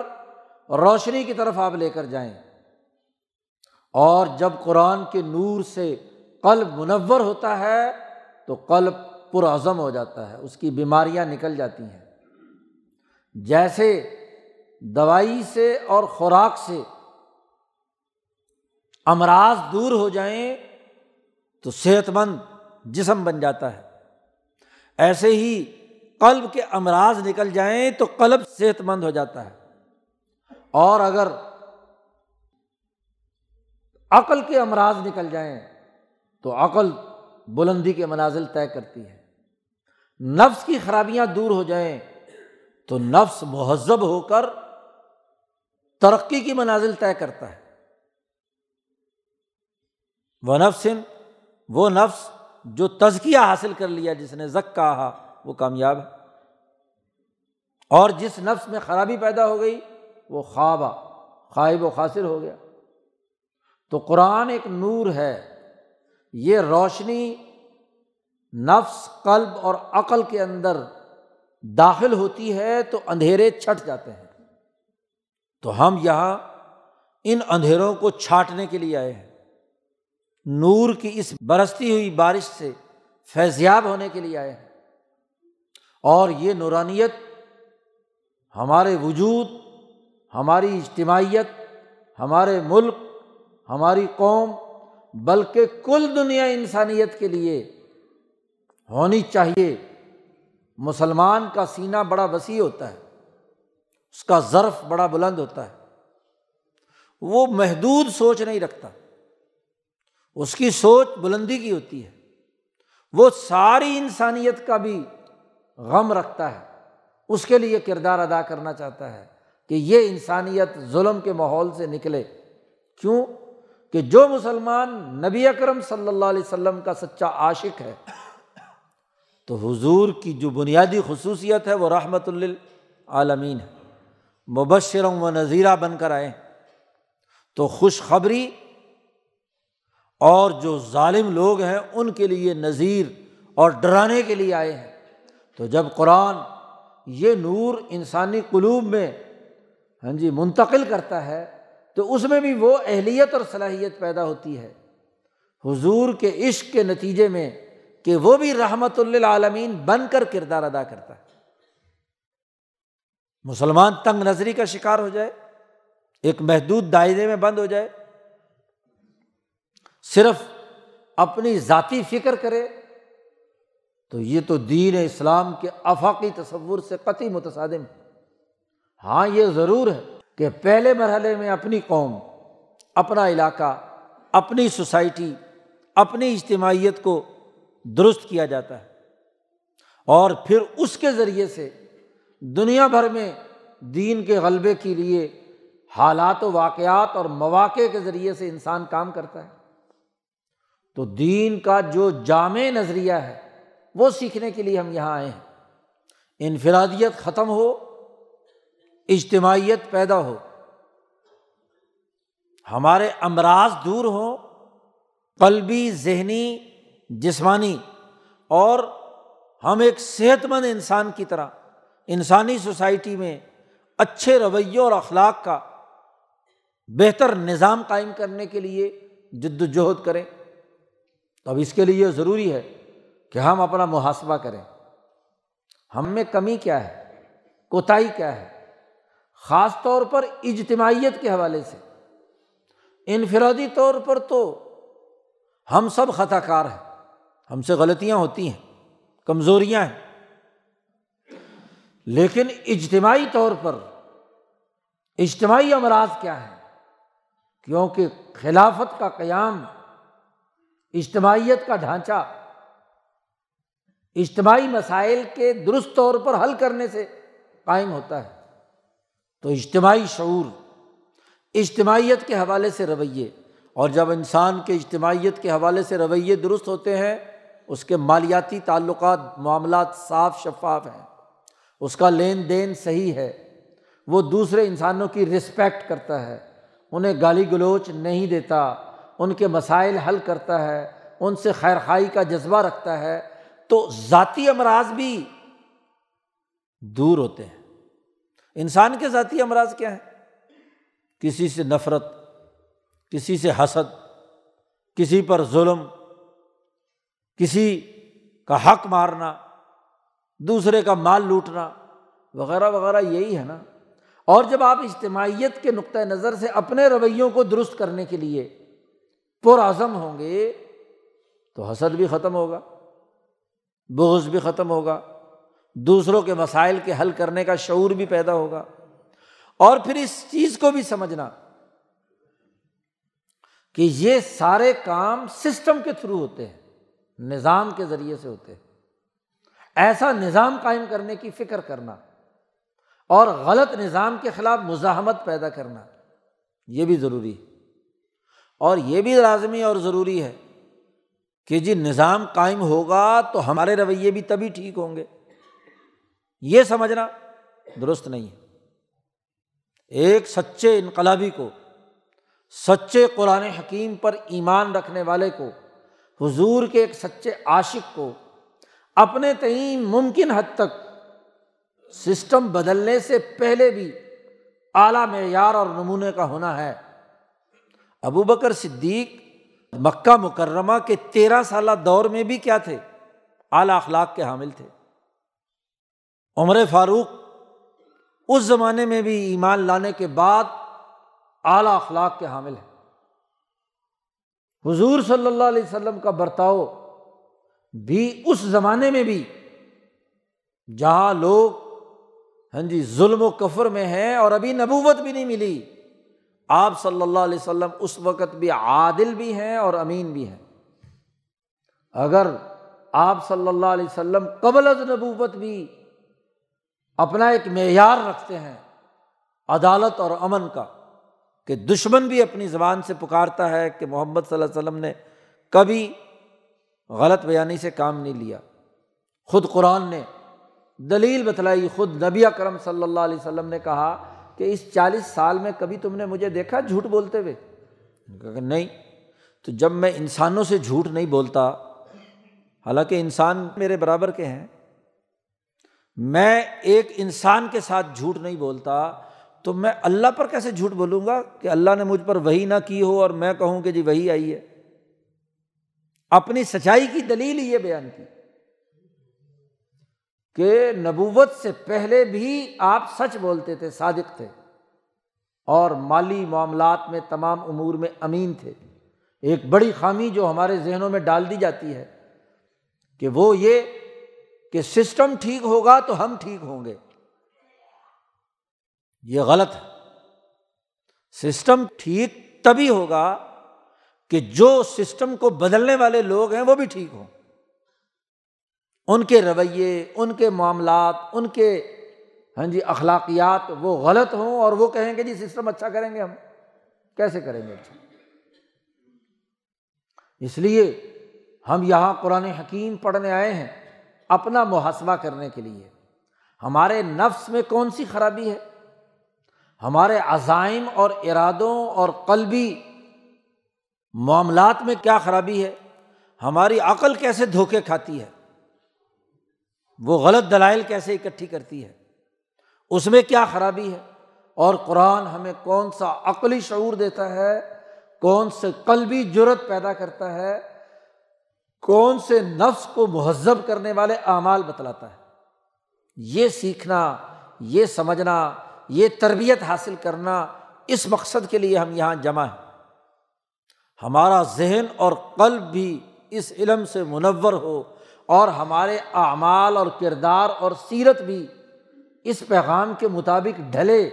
روشنی کی طرف آپ لے کر جائیں۔ اور جب قرآن کے نور سے قلب منور ہوتا ہے، تو قلب پرعزم ہو جاتا ہے، اس کی بیماریاں نکل جاتی ہیں۔ جیسے دوائی سے اور خوراک سے امراض دور ہو جائیں، تو صحت مند جسم بن جاتا ہے۔ ایسے ہی قلب کے امراض نکل جائیں، تو قلب صحت مند ہو جاتا ہے۔ اور اگر عقل کے امراض نکل جائیں تو عقل بلندی کے منازل طے کرتی ہے۔ نفس کی خرابیاں دور ہو جائیں تو نفس مہذب ہو کر ترقی کی منازل طے کرتا ہے۔ وہ نفسن وہ نفس جو تزکیہ حاصل کر لیا، جس نے زک کہا، وہ کامیاب ہے۔ اور جس نفس میں خرابی پیدا ہو گئی وہ خواب خواہب و خاصر ہو گیا۔ تو قرآن ایک نور ہے۔ یہ روشنی نفس، قلب اور عقل کے اندر داخل ہوتی ہے تو اندھیرے چھٹ جاتے ہیں۔ تو ہم یہاں ان اندھیروں کو چھاٹنے کے لیے آئے ہیں۔ نور کی اس برستی ہوئی بارش سے فیضیاب ہونے کے لیے آئے ہیں۔ اور یہ نورانیت ہمارے وجود ہماری اجتماعیت، ہمارے ملک، ہماری قوم، بلکہ کل دنیا انسانیت کے لیے ہونی چاہیے۔ مسلمان کا سینہ بڑا وسیع ہوتا ہے، اس کا ظرف بڑا بلند ہوتا ہے۔ وہ محدود سوچ نہیں رکھتا، اس کی سوچ بلندی کی ہوتی ہے۔ وہ ساری انسانیت کا بھی غم رکھتا ہے، اس کے لیے کردار ادا کرنا چاہتا ہے۔ کہ یہ انسانیت ظلم کے ماحول سے نکلے۔ کیوں؟ کہ جو مسلمان نبی اکرم صلی اللہ علیہ وسلم کا سچا عاشق ہے، تو حضور کی جو بنیادی خصوصیت ہے، وہ رحمت للعالمین ہے۔ مبشروں و نذیرہ بن کر آئے۔ تو خوشخبری اور جو ظالم لوگ ہیں، ان کے لیے نذیر اور ڈرانے کے لیے آئے ہیں۔ تو جب قرآن یہ نور انسانی قلوب میں ہاں جی منتقل کرتا ہے، تو اس میں بھی وہ اہلیت اور صلاحیت پیدا ہوتی ہے۔ حضور کے عشق کے نتیجے میں کہ وہ بھی رحمت اللہ عالمین بن کر کردار ادا کرتا ہے۔ مسلمان تنگ نظری کا شکار ہو جائے، ایک محدود دائرے میں بند ہو جائے، صرف اپنی ذاتی فکر کرے، تو یہ تو دین اسلام کے افاقی تصور سے قطعی متصادم ہاں یہ ضرور ہے کہ پہلے مرحلے میں اپنی قوم، اپنا علاقہ، اپنی سوسائٹی، اپنی اجتماعیت کو درست کیا جاتا ہے۔ اور پھر اس کے ذریعے سے دنیا بھر میں دین کے غلبے کے لیے حالات و واقعات اور مواقع کے ذریعے سے انسان کام کرتا ہے۔ تو دین کا جو جامع نظریہ ہے، وہ سیکھنے کے لیے ہم یہاں آئے ہیں۔ انفرادیت ختم ہو اجتماعیت پیدا ہو۔ ہمارے امراض دور ہوں، قلبی، ذہنی، جسمانی، اور ہم ایک صحت مند انسان کی طرح، انسانی سوسائٹی میں اچھے رویوں اور اخلاق کا بہتر نظام قائم کرنے کے لیے جد وجہد کریں۔ تو اب اس کے لیے یہ ضروری ہے کہ ہم اپنا محاسبہ کریں۔ ہم میں کمی کیا ہے؟ کوتاہی کیا ہے؟ خاص طور پر اجتماعیت کے حوالے سے۔ انفرادی طور پر تو ہم سب خطا کار ہیں، ہم سے غلطیاں ہوتی ہیں، کمزوریاں ہیں۔ لیکن اجتماعی طور پر اجتماعی امراض کیا ہے کیونکہ خلافت کا قیام، اجتماعیت کا ڈھانچہ، اجتماعی مسائل کے درست طور پر حل کرنے سے قائم ہوتا ہے۔ تو اجتماعی شعور، اجتماعیت کے حوالے سے رویے، اور جب انسان کے اجتماعیت کے حوالے سے رویے درست ہوتے ہیں، اس کے مالیاتی تعلقات، معاملات صاف شفاف ہیں۔ اس کا لین دین صحیح ہے۔ وہ دوسرے انسانوں کی رسپیکٹ کرتا ہے۔ انہیں گالی گلوچ نہیں دیتا۔ ان کے مسائل حل کرتا ہے۔ ان سے خیر خائی کا جذبہ رکھتا ہے۔ تو ذاتی امراض بھی دور ہوتے ہیں۔ انسان کے ذاتی امراض کیا ہے کسی سے نفرت، کسی سے حسد، کسی پر ظلم، کسی کا حق مارنا، دوسرے کا مال لوٹنا، وغیرہ وغیرہ یہی ہے نا۔ اور جب آپ اجتماعیت کے نقطۂ نظر سے اپنے رویوں کو درست کرنے کے لیے پرعزم ہوں گے، تو حسد بھی ختم ہوگا، بغض بھی ختم ہوگا۔ دوسروں کے مسائل کے حل کرنے کا شعور بھی پیدا ہوگا۔ اور پھر اس چیز کو بھی سمجھنا کہ یہ سارے کام سسٹم کے تھرو ہوتے ہیں، نظام کے ذریعے سے ہوتے ہیں۔ ایسا نظام قائم کرنے کی فکر کرنا اور غلط نظام کے خلاف مزاحمت پیدا کرنا، یہ بھی ضروری ہے۔ اور یہ بھی لازمی اور ضروری ہے کہ جی نظام قائم ہوگا تو ہمارے رویے بھی تبھی ٹھیک ہوں گے۔ یہ سمجھنا درست نہیں ہے۔ ایک سچے انقلابی کو، سچے قرآن حکیم پر ایمان رکھنے والے کو، حضور کے ایک سچے عاشق کو اپنے تئیں ممکن حد تک سسٹم بدلنے سے پہلے بھی اعلیٰ معیار اور نمونے کا ہونا ہے۔ ابو بکر صدیق مکہ مکرمہ کے تیرہ سالہ دور میں بھی کیا تھے؟ اعلیٰ اخلاق کے حامل تھے۔ عمر فاروق اس زمانے میں بھی ایمان لانے کے بعد اعلیٰ اخلاق کے حامل ہیں۔ حضور صلی اللہ علیہ وسلم کا برتاؤ بھی اس زمانے میں بھی جہاں لوگ ہاں جی ظلم و کفر میں ہیں اور ابھی نبوت بھی نہیں ملی، آپ صلی اللہ علیہ وسلم اس وقت بھی عادل بھی ہیں اور امین بھی ہیں۔ اگر آپ صلی اللہ علیہ وسلم قبل از نبوت بھی اپنا ایک معیار رکھتے ہیں عدالت اور امن کا، کہ دشمن بھی اپنی زبان سے پکارتا ہے کہ محمد صلی اللہ علیہ وسلم نے کبھی غلط بیانی سے کام نہیں لیا۔ خود قرآن نے دلیل بتلائی، خود نبی اکرم صلی اللہ علیہ وسلم نے کہا کہ اس چالیس سال میں کبھی تم نے مجھے دیکھا جھوٹ بولتے ہوئے؟ کہ نہیں۔ تو جب میں انسانوں سے جھوٹ نہیں بولتا، حالانکہ انسان میرے برابر کے ہیں میں ایک انسان کے ساتھ جھوٹ نہیں بولتا، تو میں اللہ پر کیسے جھوٹ بولوں گا کہ اللہ نے مجھ پر وہی نہ کی ہو اور میں کہوں کہ جی وہی آئی ہے؟ اپنی سچائی کی دلیل یہ بیان کی کہ نبوت سے پہلے بھی آپ سچ بولتے تھے، صادق تھے اور مالی معاملات میں تمام امور میں امین تھے۔ ایک بڑی خامی جو ہمارے ذہنوں میں ڈال دی جاتی ہے کہ وہ یہ کہ سسٹم ٹھیک ہوگا تو ہم ٹھیک ہوں گے۔ یہ غلط ہے۔ سسٹم ٹھیک تبھی ہوگا کہ جو سسٹم کو بدلنے والے لوگ ہیں وہ بھی ٹھیک ہوں۔ ان کے رویے، ان کے معاملات، ان کے ہاں جی اخلاقیات وہ غلط ہوں اور وہ کہیں گے جی سسٹم اچھا کریں گے ہم۔ کیسے کریں گے؟ اچھا اس لیے ہم یہاں قرآن حکیم پڑھنے آئے ہیں۔ اپنا محاسبہ کرنے کے لیے۔ ہمارے نفس میں کون سی خرابی ہے؟ ہمارے عزائم اور ارادوں اور قلبی معاملات میں کیا خرابی ہے؟ ہماری عقل کیسے دھوکے کھاتی ہے؟ وہ غلط دلائل کیسے اکٹھی کرتی ہے؟ اس میں کیا خرابی ہے؟ اور قرآن ہمیں کون سا عقلی شعور دیتا ہے؟ کون سے قلبی جرت پیدا کرتا ہے؟ کون سے نفس کو مہذب کرنے والے اعمال بتلاتا ہے؟ یہ سیکھنا، یہ سمجھنا، یہ تربیت حاصل کرنا اس مقصد کے لیے ہم یہاں جمع ہیں۔ ہمارا ذہن اور قلب بھی اس علم سے منور ہو اور ہمارے اعمال اور کردار اور سیرت بھی اس پیغام کے مطابق ڈھلے۔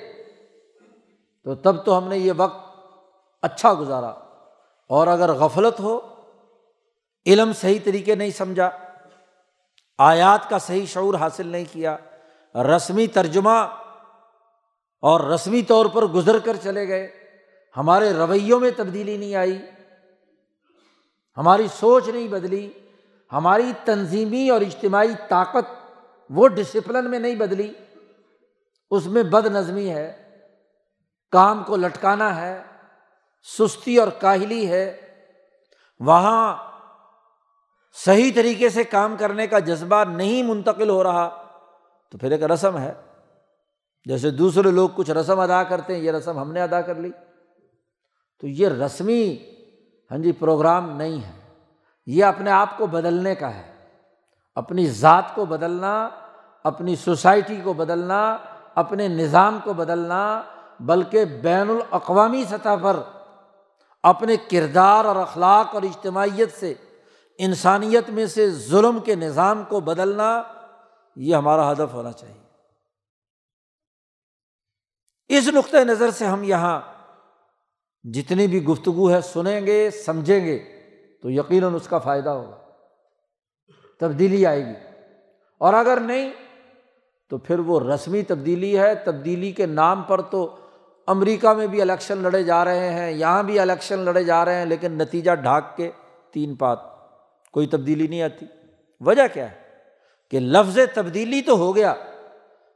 تو تب تو ہم نے یہ وقت اچھا گزارا۔ اور اگر غفلت ہو علم صحیح طریقے نہیں سمجھا، آیات کا صحیح شعور حاصل نہیں کیا، رسمی ترجمہ اور رسمی طور پر گزر کر چلے گئے، ہمارے رویوں میں تبدیلی نہیں آئی، ہماری سوچ نہیں بدلی، ہماری تنظیمی اور اجتماعی طاقت وہ ڈسپلن میں نہیں بدلی، اس میں بد نظمی ہے، کام کو لٹکانا ہے، سستی اور کاہلی ہے، وہاں صحیح طریقے سے کام کرنے کا جذبہ نہیں منتقل ہو رہا، تو پھر ایک رسم ہے۔ جیسے دوسرے لوگ کچھ رسم ادا کرتے ہیں، یہ رسم ہم نے ادا کر لی۔ تو یہ رسمی ہاں جی پروگرام نہیں ہے۔ یہ اپنے آپ کو بدلنے کا ہے۔ اپنی ذات کو بدلنا، اپنی سوسائٹی کو بدلنا، اپنے نظام کو بدلنا، بلکہ بین الاقوامی سطح پر اپنے کردار اور اخلاق اور اجتماعیت سے انسانیت میں سے ظلم کے نظام کو بدلنا، یہ ہمارا ہدف ہونا چاہیے۔ اس نقطۂ نظر سے ہم یہاں جتنی بھی گفتگو ہے، سنیں گے، سمجھیں گے، تو یقیناً اس کا فائدہ ہوگا۔ تبدیلی آئے گی۔ اور اگر نہیں، تو پھر وہ رسمی تبدیلی ہے۔ تبدیلی کے نام پر تو امریکہ میں بھی الیکشن لڑے جا رہے ہیں، یہاں بھی الیکشن لڑے جا رہے ہیں، لیکن نتیجہ ڈھاک کے تین پات۔ کوئی تبدیلی نہیں آتی۔ وجہ کیا ہے؟ کہ لفظ تبدیلی تو ہو گیا،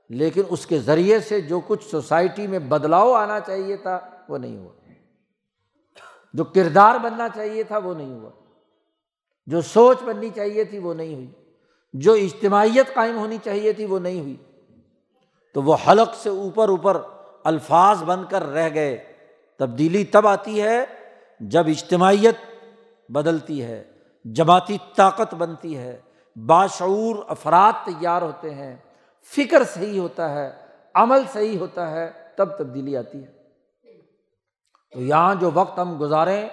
لیکن اس کے ذریعے سے جو کچھ سوسائٹی میں بدلاؤ آنا چاہیے تھا، وہ نہیں ہوا۔ جو کردار بننا چاہیے تھا، وہ نہیں ہوا۔ جو سوچ بننی چاہیے تھی، وہ نہیں ہوئی۔ جو اجتماعیت قائم ہونی چاہیے تھی، وہ نہیں ہوئی۔ تو وہ حلق سے اوپر اوپر الفاظ بن کر رہ گئے۔ تبدیلی تب آتی ہے جب اجتماعیت بدلتی ہے۔ جماعتی طاقت بنتی ہے، باشعور افراد تیار ہوتے ہیں، فکر صحیح ہوتا ہے، عمل صحیح ہوتا ہے، تب تبدیلی آتی ہے۔ تو یہاں جو وقت ہم گزاریں،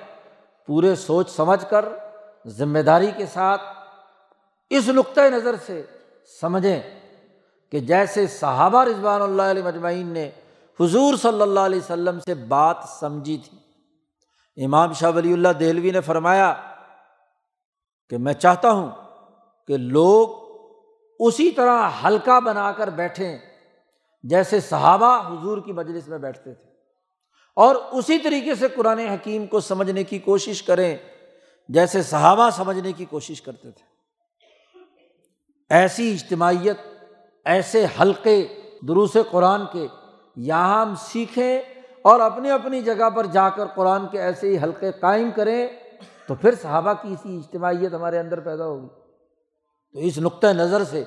پورے سوچ سمجھ کر ذمہ داری کے ساتھ اس نقطۂ نظر سے سمجھیں کہ جیسے صحابہ رضوان اللہ علیہ مجمعین نے حضور صلی اللہ علیہ وسلم سے بات سمجھی تھی۔ امام شاہ ولی اللہ دہلوی نے فرمایا کہ میں چاہتا ہوں کہ لوگ اسی طرح ہلکا بنا کر بیٹھیں جیسے صحابہ حضور کی مجلس میں بیٹھتے تھے۔ اور اسی طریقے سے قرآن حکیم کو سمجھنے کی کوشش کریں جیسے صحابہ سمجھنے کی کوشش کرتے تھے۔ ایسی اجتماعیت، ایسے حلقے دروس قرآن کے یہاں ہم سیکھیں اور اپنی اپنی جگہ پر جا کر قرآن کے ایسے ہی حلقے قائم کریں۔ تو پھر صحابہ کی اسی اجتماعیت ہمارے اندر پیدا ہوگی۔ تو اس نقطۂ نظر سے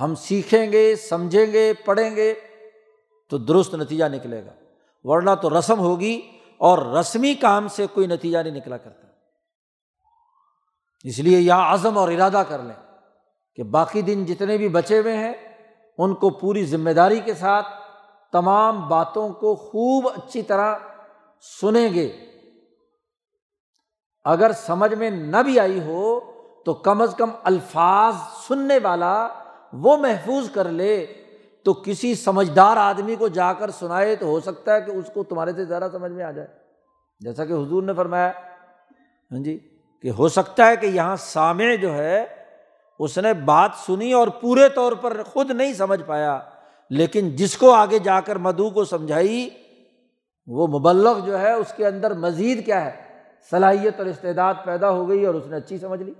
ہم سیکھیں گے، سمجھیں گے، پڑھیں گے تو درست نتیجہ نکلے گا۔ ورنہ تو رسم ہوگی اور رسمی کام سے کوئی نتیجہ نہیں نکلا کرتا۔ اس لیے یا عزم اور ارادہ کر لیں کہ باقی دن جتنے بھی بچے ہوئے ہیں، ان کو پوری ذمہ داری کے ساتھ تمام باتوں کو خوب اچھی طرح سنیں گے۔ اگر سمجھ میں نہ بھی آئی ہو تو کم از کم الفاظ سننے والا وہ محفوظ کر لے تو کسی سمجھدار آدمی کو جا کر سنائے تو ہو سکتا ہے کہ اس کو تمہارے سے زیادہ سمجھ میں آ جائے۔ جیسا کہ حضور نے فرمایا ہاں جی کہ ہو سکتا ہے کہ یہاں سامع جو ہے، اس نے بات سنی اور پورے طور پر خود نہیں سمجھ پایا، لیکن جس کو آگے جا کر مدعو کو سمجھائی، وہ مبلغ جو ہے، اس کے اندر مزید کیا ہے؟ صلاحیت اور استعداد پیدا ہو گئی اور اس نے اچھی سمجھ لی۔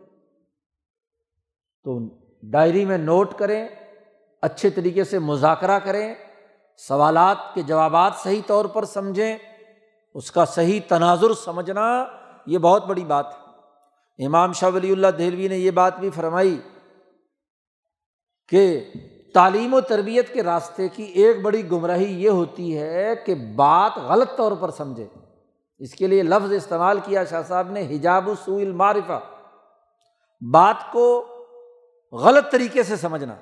تو ڈائری میں نوٹ کریں، اچھے طریقے سے مذاکرہ کریں، سوالات کے جوابات صحیح طور پر سمجھیں، اس کا صحیح تناظر سمجھنا، یہ بہت بڑی بات ہے۔ امام شاہ ولی اللہ دہلوی نے یہ بات بھی فرمائی کہ تعلیم و تربیت کے راستے کی ایک بڑی گمراہی یہ ہوتی ہے کہ بات غلط طور پر سمجھے۔ اس کے لیے لفظ استعمال کیا شاہ صاحب نے، حجاب السوئل معرفہ بات کو غلط طریقے سے سمجھنا۔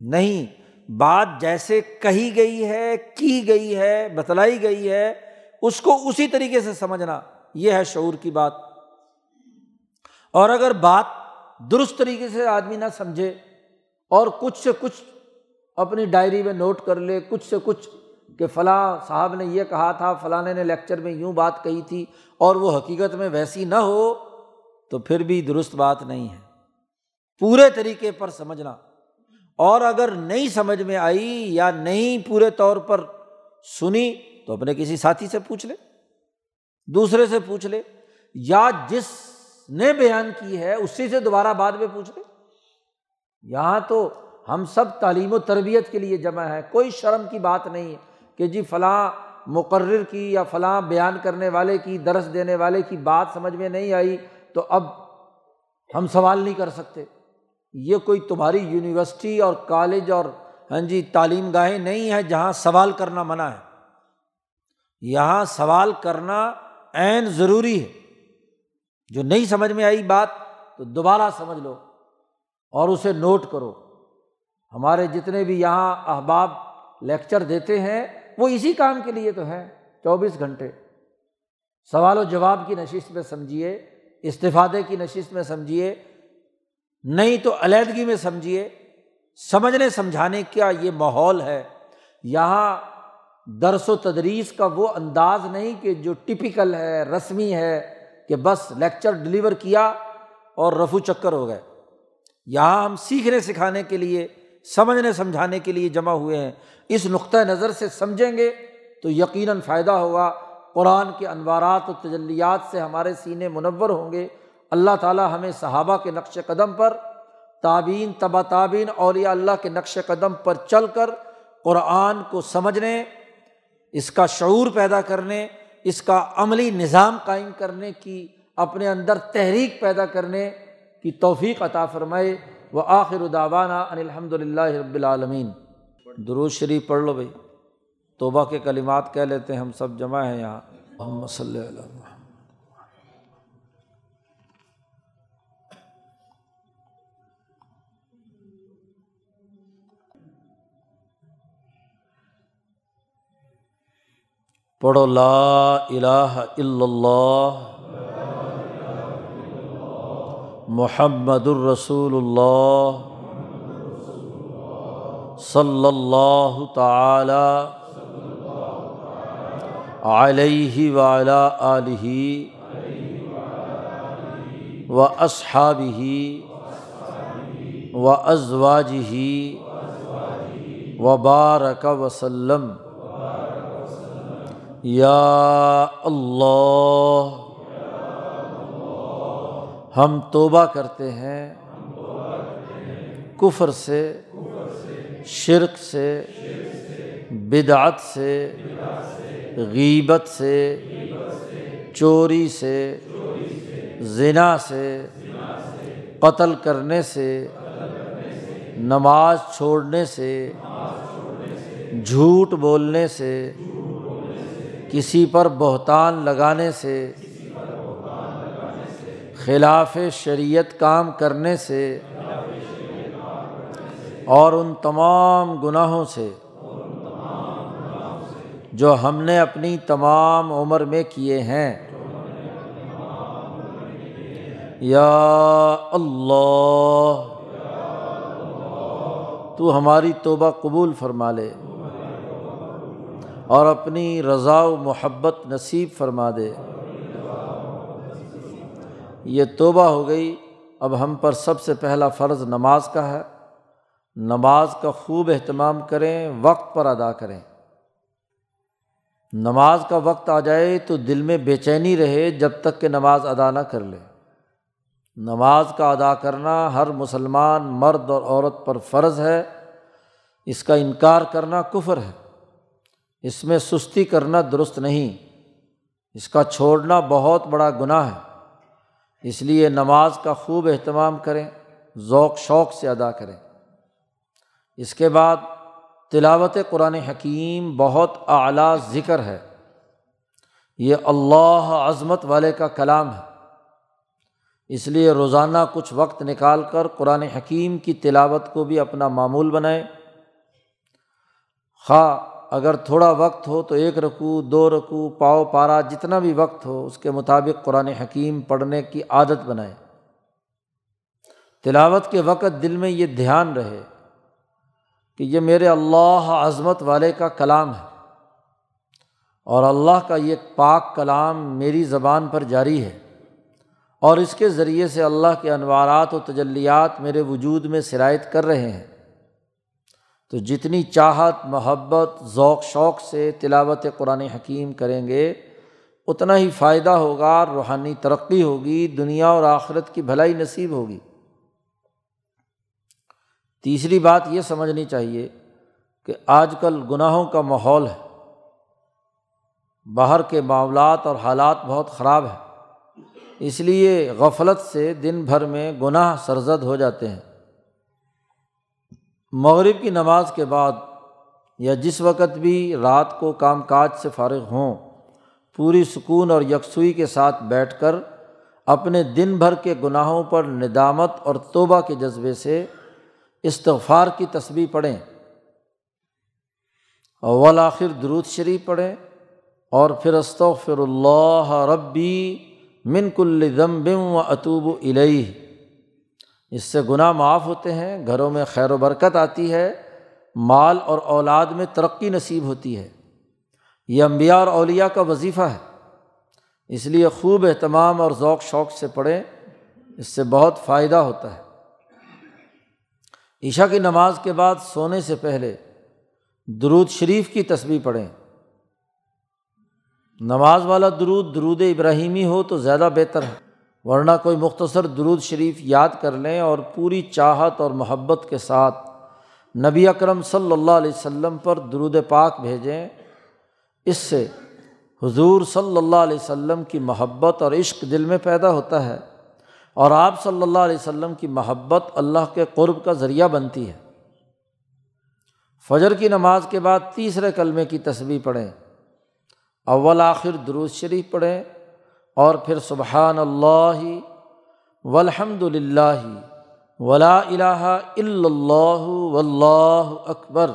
نہیں، بات جیسے کہی گئی ہے، کی گئی ہے، بتلائی گئی ہے، اس کو اسی طریقے سے سمجھنا، یہ ہے شعور کی بات۔ اور اگر بات درست طریقے سے آدمی نہ سمجھے اور کچھ سے کچھ اپنی ڈائری میں نوٹ کر لے، کچھ سے کچھ کہ فلاں صاحب نے یہ کہا تھا، فلاں نے لیکچر میں یوں بات کہی تھی اور وہ حقیقت میں ویسی نہ ہو تو پھر بھی درست بات نہیں ہے۔ پورے طریقے پر سمجھنا۔ اور اگر نہیں سمجھ میں آئی یا نہیں پورے طور پر سنی تو اپنے کسی ساتھی سے پوچھ لے، دوسرے سے پوچھ لے، یا جس نے بیان کی ہے اسی سے دوبارہ بعد میں پوچھ لے۔ یہاں تو ہم سب تعلیم و تربیت کے لیے جمع ہے کوئی شرم کی بات نہیں ہے۔ کہ جی فلاں مقرر کی یا فلاں بیان کرنے والے کی، درس دینے والے کی بات سمجھ میں نہیں آئی تو اب ہم سوال نہیں کر سکتے۔ یہ کوئی تمہاری یونیورسٹی اور کالج اور ہاں جی تعلیم گاہیں نہیں ہے جہاں سوال کرنا منع ہے۔ یہاں سوال کرنا عین ضروری ہے۔ جو نہیں سمجھ میں آئی بات تو دوبارہ سمجھ لو اور اسے نوٹ کرو۔ ہمارے جتنے بھی یہاں احباب لیکچر دیتے ہیں وہ اسی کام کے لیے تو ہیں چوبیس گھنٹے۔ سوال و جواب کی نشست میں سمجھیے، استفادے کی نشست میں سمجھیے، نہیں تو علیحدگی میں سمجھیے۔ سمجھنے، سمجھانے کا یہ ماحول ہے؟ یہاں درس و تدریس کا وہ انداز نہیں کہ جو ٹپیکل ہے، رسمی ہے کہ بس لیکچر ڈلیور کیا اور رفو چکر ہو گئے۔ یہاں ہم سیکھنے، سکھانے کے لیے سمجھنے سمجھانے کے لیے جمع ہوئے ہیں۔ اس نقطۂ نظر سے سمجھیں گے تو یقیناً فائدہ ہوگا۔ قرآن کے انوارات و تجلیات سے ہمارے سینے منور ہوں گے۔ اللہ تعالیٰ ہمیں صحابہ کے نقش قدم پر تعبین تبا تعبین اور یا اللہ کے نقش قدم پر چل کر قرآن کو سمجھنے، اس کا شعور پیدا کرنے، اس کا عملی نظام قائم کرنے کی، اپنے اندر تحریک پیدا کرنے کی توفیق عطا فرمائے۔ و آخر داوانہ ان الحمد للہ رب العالمین۔ درود شریف پڑھ لو بھائی۔ توبہ کے کلمات کہہ لیتے ہیں، ہم سب جمع ہیں یہاں۔ محمد صلی اللہ علیہ وسلم۔ پڑھو، لا الہ الا اللہ۔ محمد الرسول اللہ صلی اللہ تعالی علیہ وعلی آلہ و اصحابہ و ازواجہ و بارک وسلم یا اللہ ہم توبہ کرتے ہیں کفر سے، شرک سے، بدعت سے، غیبت سے، چوری سے، زنا سے، قتل کرنے سے، نماز چھوڑنے سے، جھوٹ بولنے سے، کسی پر بہتان لگانے سے خلاف شریعت کام کرنے سے اور ان تمام گناہوں سے جو ہم نے اپنی تمام عمر میں کیے ہیں۔ یا اللہ، تو ہماری توبہ قبول فرما لے اور اپنی رضا و محبت نصیب فرما دے۔ یہ توبہ ہو گئی۔ اب ہم پر سب سے پہلا فرض نماز کا ہے۔ نماز کا خوب اہتمام کریں، وقت پر ادا کریں۔ نماز کا وقت آ جائے تو دل میں بے چینی رہے جب تک کہ نماز ادا نہ کر لے۔ نماز کا ادا کرنا ہر مسلمان مرد اور عورت پر فرض ہے۔ اس کا انکار کرنا کفر ہے۔ اس میں سستی کرنا درست نہیں۔ اس کا چھوڑنا بہت بڑا گناہ ہے۔ اس لیے نماز کا خوب اہتمام کریں، ذوق، شوق سے ادا کریں۔ اس کے بعد تلاوت قرآن حکیم بہت اعلیٰ ذکر ہے۔ یہ اللہ عظمت والے کا کلام ہے۔ اس لیے روزانہ کچھ وقت نکال کر قرآن حکیم کی تلاوت کو بھی اپنا معمول بنائیں۔ خواہ اگر تھوڑا وقت ہو تو ایک رکوع، دو رکوع، پاؤ پارا، جتنا بھی وقت ہو، اس کے مطابق قرآن حکیم پڑھنے کی عادت بنائیں تلاوت کے وقت دل میں یہ دھیان رہے کہ یہ میرے اللہ عظمت والے کا کلام ہے اور اللہ کا یہ پاک کلام میری زبان پر جاری ہے اور اس کے ذریعے سے اللہ کے انوارات و تجلیات میرے وجود میں شرائط کر رہے ہیں۔ تو جتنی چاہت، محبت، ذوق، شوق سے تلاوت قرآن حکیم کریں گے، اتنا ہی فائدہ ہوگا، روحانی ترقی ہوگی، دنیا اور آخرت کی بھلائی نصیب ہوگی۔ تیسری بات یہ سمجھنی چاہیے کہ آج کل گناہوں کا ماحول ہے۔ باہر کے معاملات اور حالات بہت خراب ہیں۔ اس لیے غفلت سے دن بھر میں گناہ سرزد ہو جاتے ہیں۔ مغرب کی نماز کے بعد یا جس وقت بھی رات کو کام کاج سے فارغ ہوں، پوری سکون اور یکسوئی کے ساتھ بیٹھ کر اپنے دن بھر کے گناہوں پر ندامت اور توبہ کے جذبے سے استغفار کی تصویر پڑھیں۔ اول آخر درود شریف پڑھیں اور پھر استغفر اللہ ربی من کل ذنب و اطوب علیہ اس سے گناہ معاف ہوتے ہیں، گھروں میں خیر و برکت آتی ہے، مال اور اولاد میں ترقی نصیب ہوتی ہے۔ یہ امبیا اور اولیا کا وظیفہ ہے۔ اس لیے خوب اہتمام اور ذوق شوق سے پڑھیں، اس سے بہت فائدہ ہوتا ہے۔ عشاء کی نماز کے بعد سونے سے پہلے درود شریف کی تصویر پڑھیں۔ نماز والا درود درود ابراہیمی ہو تو زیادہ بہتر ہے۔ ورنہ کوئی مختصر درود شریف یاد کر لیں اور پوری چاہت اور محبت کے ساتھ نبی اکرم صلی اللہ علیہ وسلم پر درود پاک بھیجیں۔ اس سے حضور صلی اللہ علیہ وسلم کی محبت اور عشق دل میں پیدا ہوتا ہے اور آپ صلی اللہ علیہ وسلم کی محبت اللہ کے قرب کا ذریعہ بنتی ہے۔ فجر کی نماز کے بعد تیسرے کلمے کی تصویر پڑھیں۔ اول آخر دروز شریف پڑھیں۔ اور پھر سبحان اللہ والحمد للہ ولا الہ الا اللہ واللہ اکبر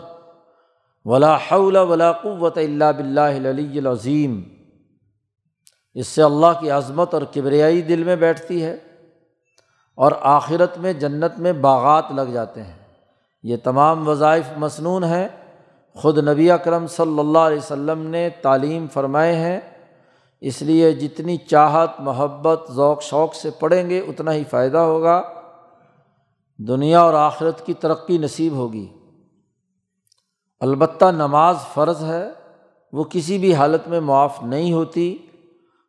ولا حول ولا قوت اللہ بلّہ العلی العظیم۔ اس سے اللہ کی عظمت اور کبریائی دل میں بیٹھتی ہے اور آخرت میں جنت میں باغات لگ جاتے ہیں۔ یہ تمام وظائف مصنون ہیں۔ خود نبی اکرم صلی اللہ علیہ وسلم نے تعلیم فرمائے ہیں۔ اس لیے جتنی چاہت، محبت، ذوق، شوق سے پڑھیں گے، اتنا ہی فائدہ ہوگا۔ دنیا اور آخرت کی ترقی نصیب ہوگی۔ البتہ نماز فرض ہے، وہ کسی بھی حالت میں معاف نہیں ہوتی۔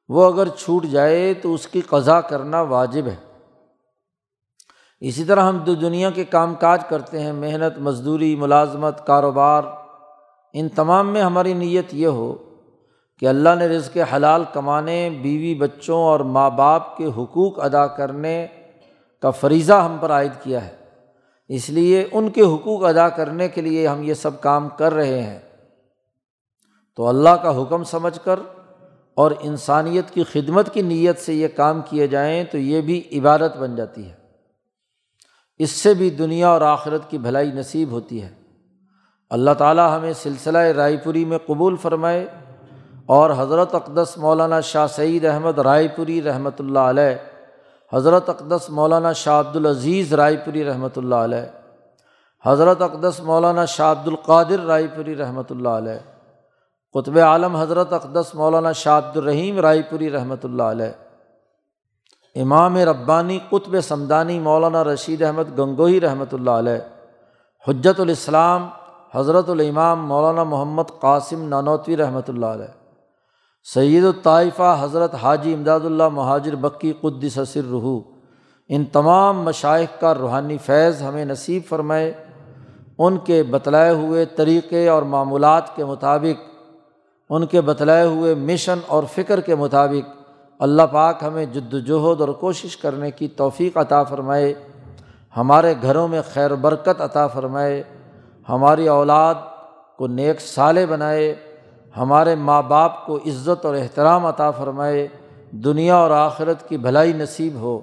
وہ اگر چھوٹ جائے تو اس کی قضا کرنا واجب ہے۔ اسی طرح ہم دو دنیا کے کام کاج کرتے ہیں، محنت، مزدوری، ملازمت، کاروبار۔ ان تمام میں ہماری نیت یہ ہو کہ اللہ نے رزق حلال کمانے، بیوی بچوں اور ماں باپ کے حقوق ادا کرنے کا فریضہ ہم پر عائد کیا ہے۔ اس لیے ان کے حقوق ادا کرنے کے لیے ہم یہ سب کام کر رہے ہیں۔ تو اللہ کا حکم سمجھ کر اور انسانیت کی خدمت کی نیت سے یہ کام کیے جائیں تو یہ بھی عبادت بن جاتی ہے۔ اس سے بھی دنیا اور آخرت کی بھلائی نصیب ہوتی ہے۔ اللہ تعالیٰ ہمیں سلسلہ رائے پوری میں قبول فرمائے۔ اور حضرت اقدس مولانا شاہ سعید احمد رائے پوری رحمۃ اللہ علیہ، حضرت اقدس مولانا شاہ عبد العزیز رائے پوری رحمۃ اللہ علیہ، حضرت اقدس مولانا شاہ عبد القادر رائے پوری رحمۃ اللہ علیہ، قطب عالم حضرت اقدس مولانا شاہ عبد الرحیم رائے پوری رحمۃ اللہ علیہ، امام ربانی قطب سمدانی مولانا رشید احمد گنگوہی رحمۃ اللہ علیہ، حجت الاسلام حضرت الامام مولانا محمد قاسم نانوتوی رحمۃ اللہ علیہ۔ سید الطائفہ حضرت حاجی امداد اللہ مہاجر بکی قدس سر رحو ان تمام مشائق کا روحانی فیض ہمیں نصیب فرمائے، ان کے بتلائے ہوئے طریقے اور معمولات کے مطابق، ان کے بتلائے ہوئے مشن اور فکر کے مطابق اللہ پاک ہمیں جد وجہد اور کوشش کرنے کی توفیق عطا فرمائے۔ ہمارے گھروں میں خیر برکت عطا فرمائے۔ ہماری اولاد کو نیک سالے بنائے۔ ہمارے ماں باپ کو عزت اور احترام عطا فرمائے، دنیا اور آخرت کی بھلائی نصیب ہو۔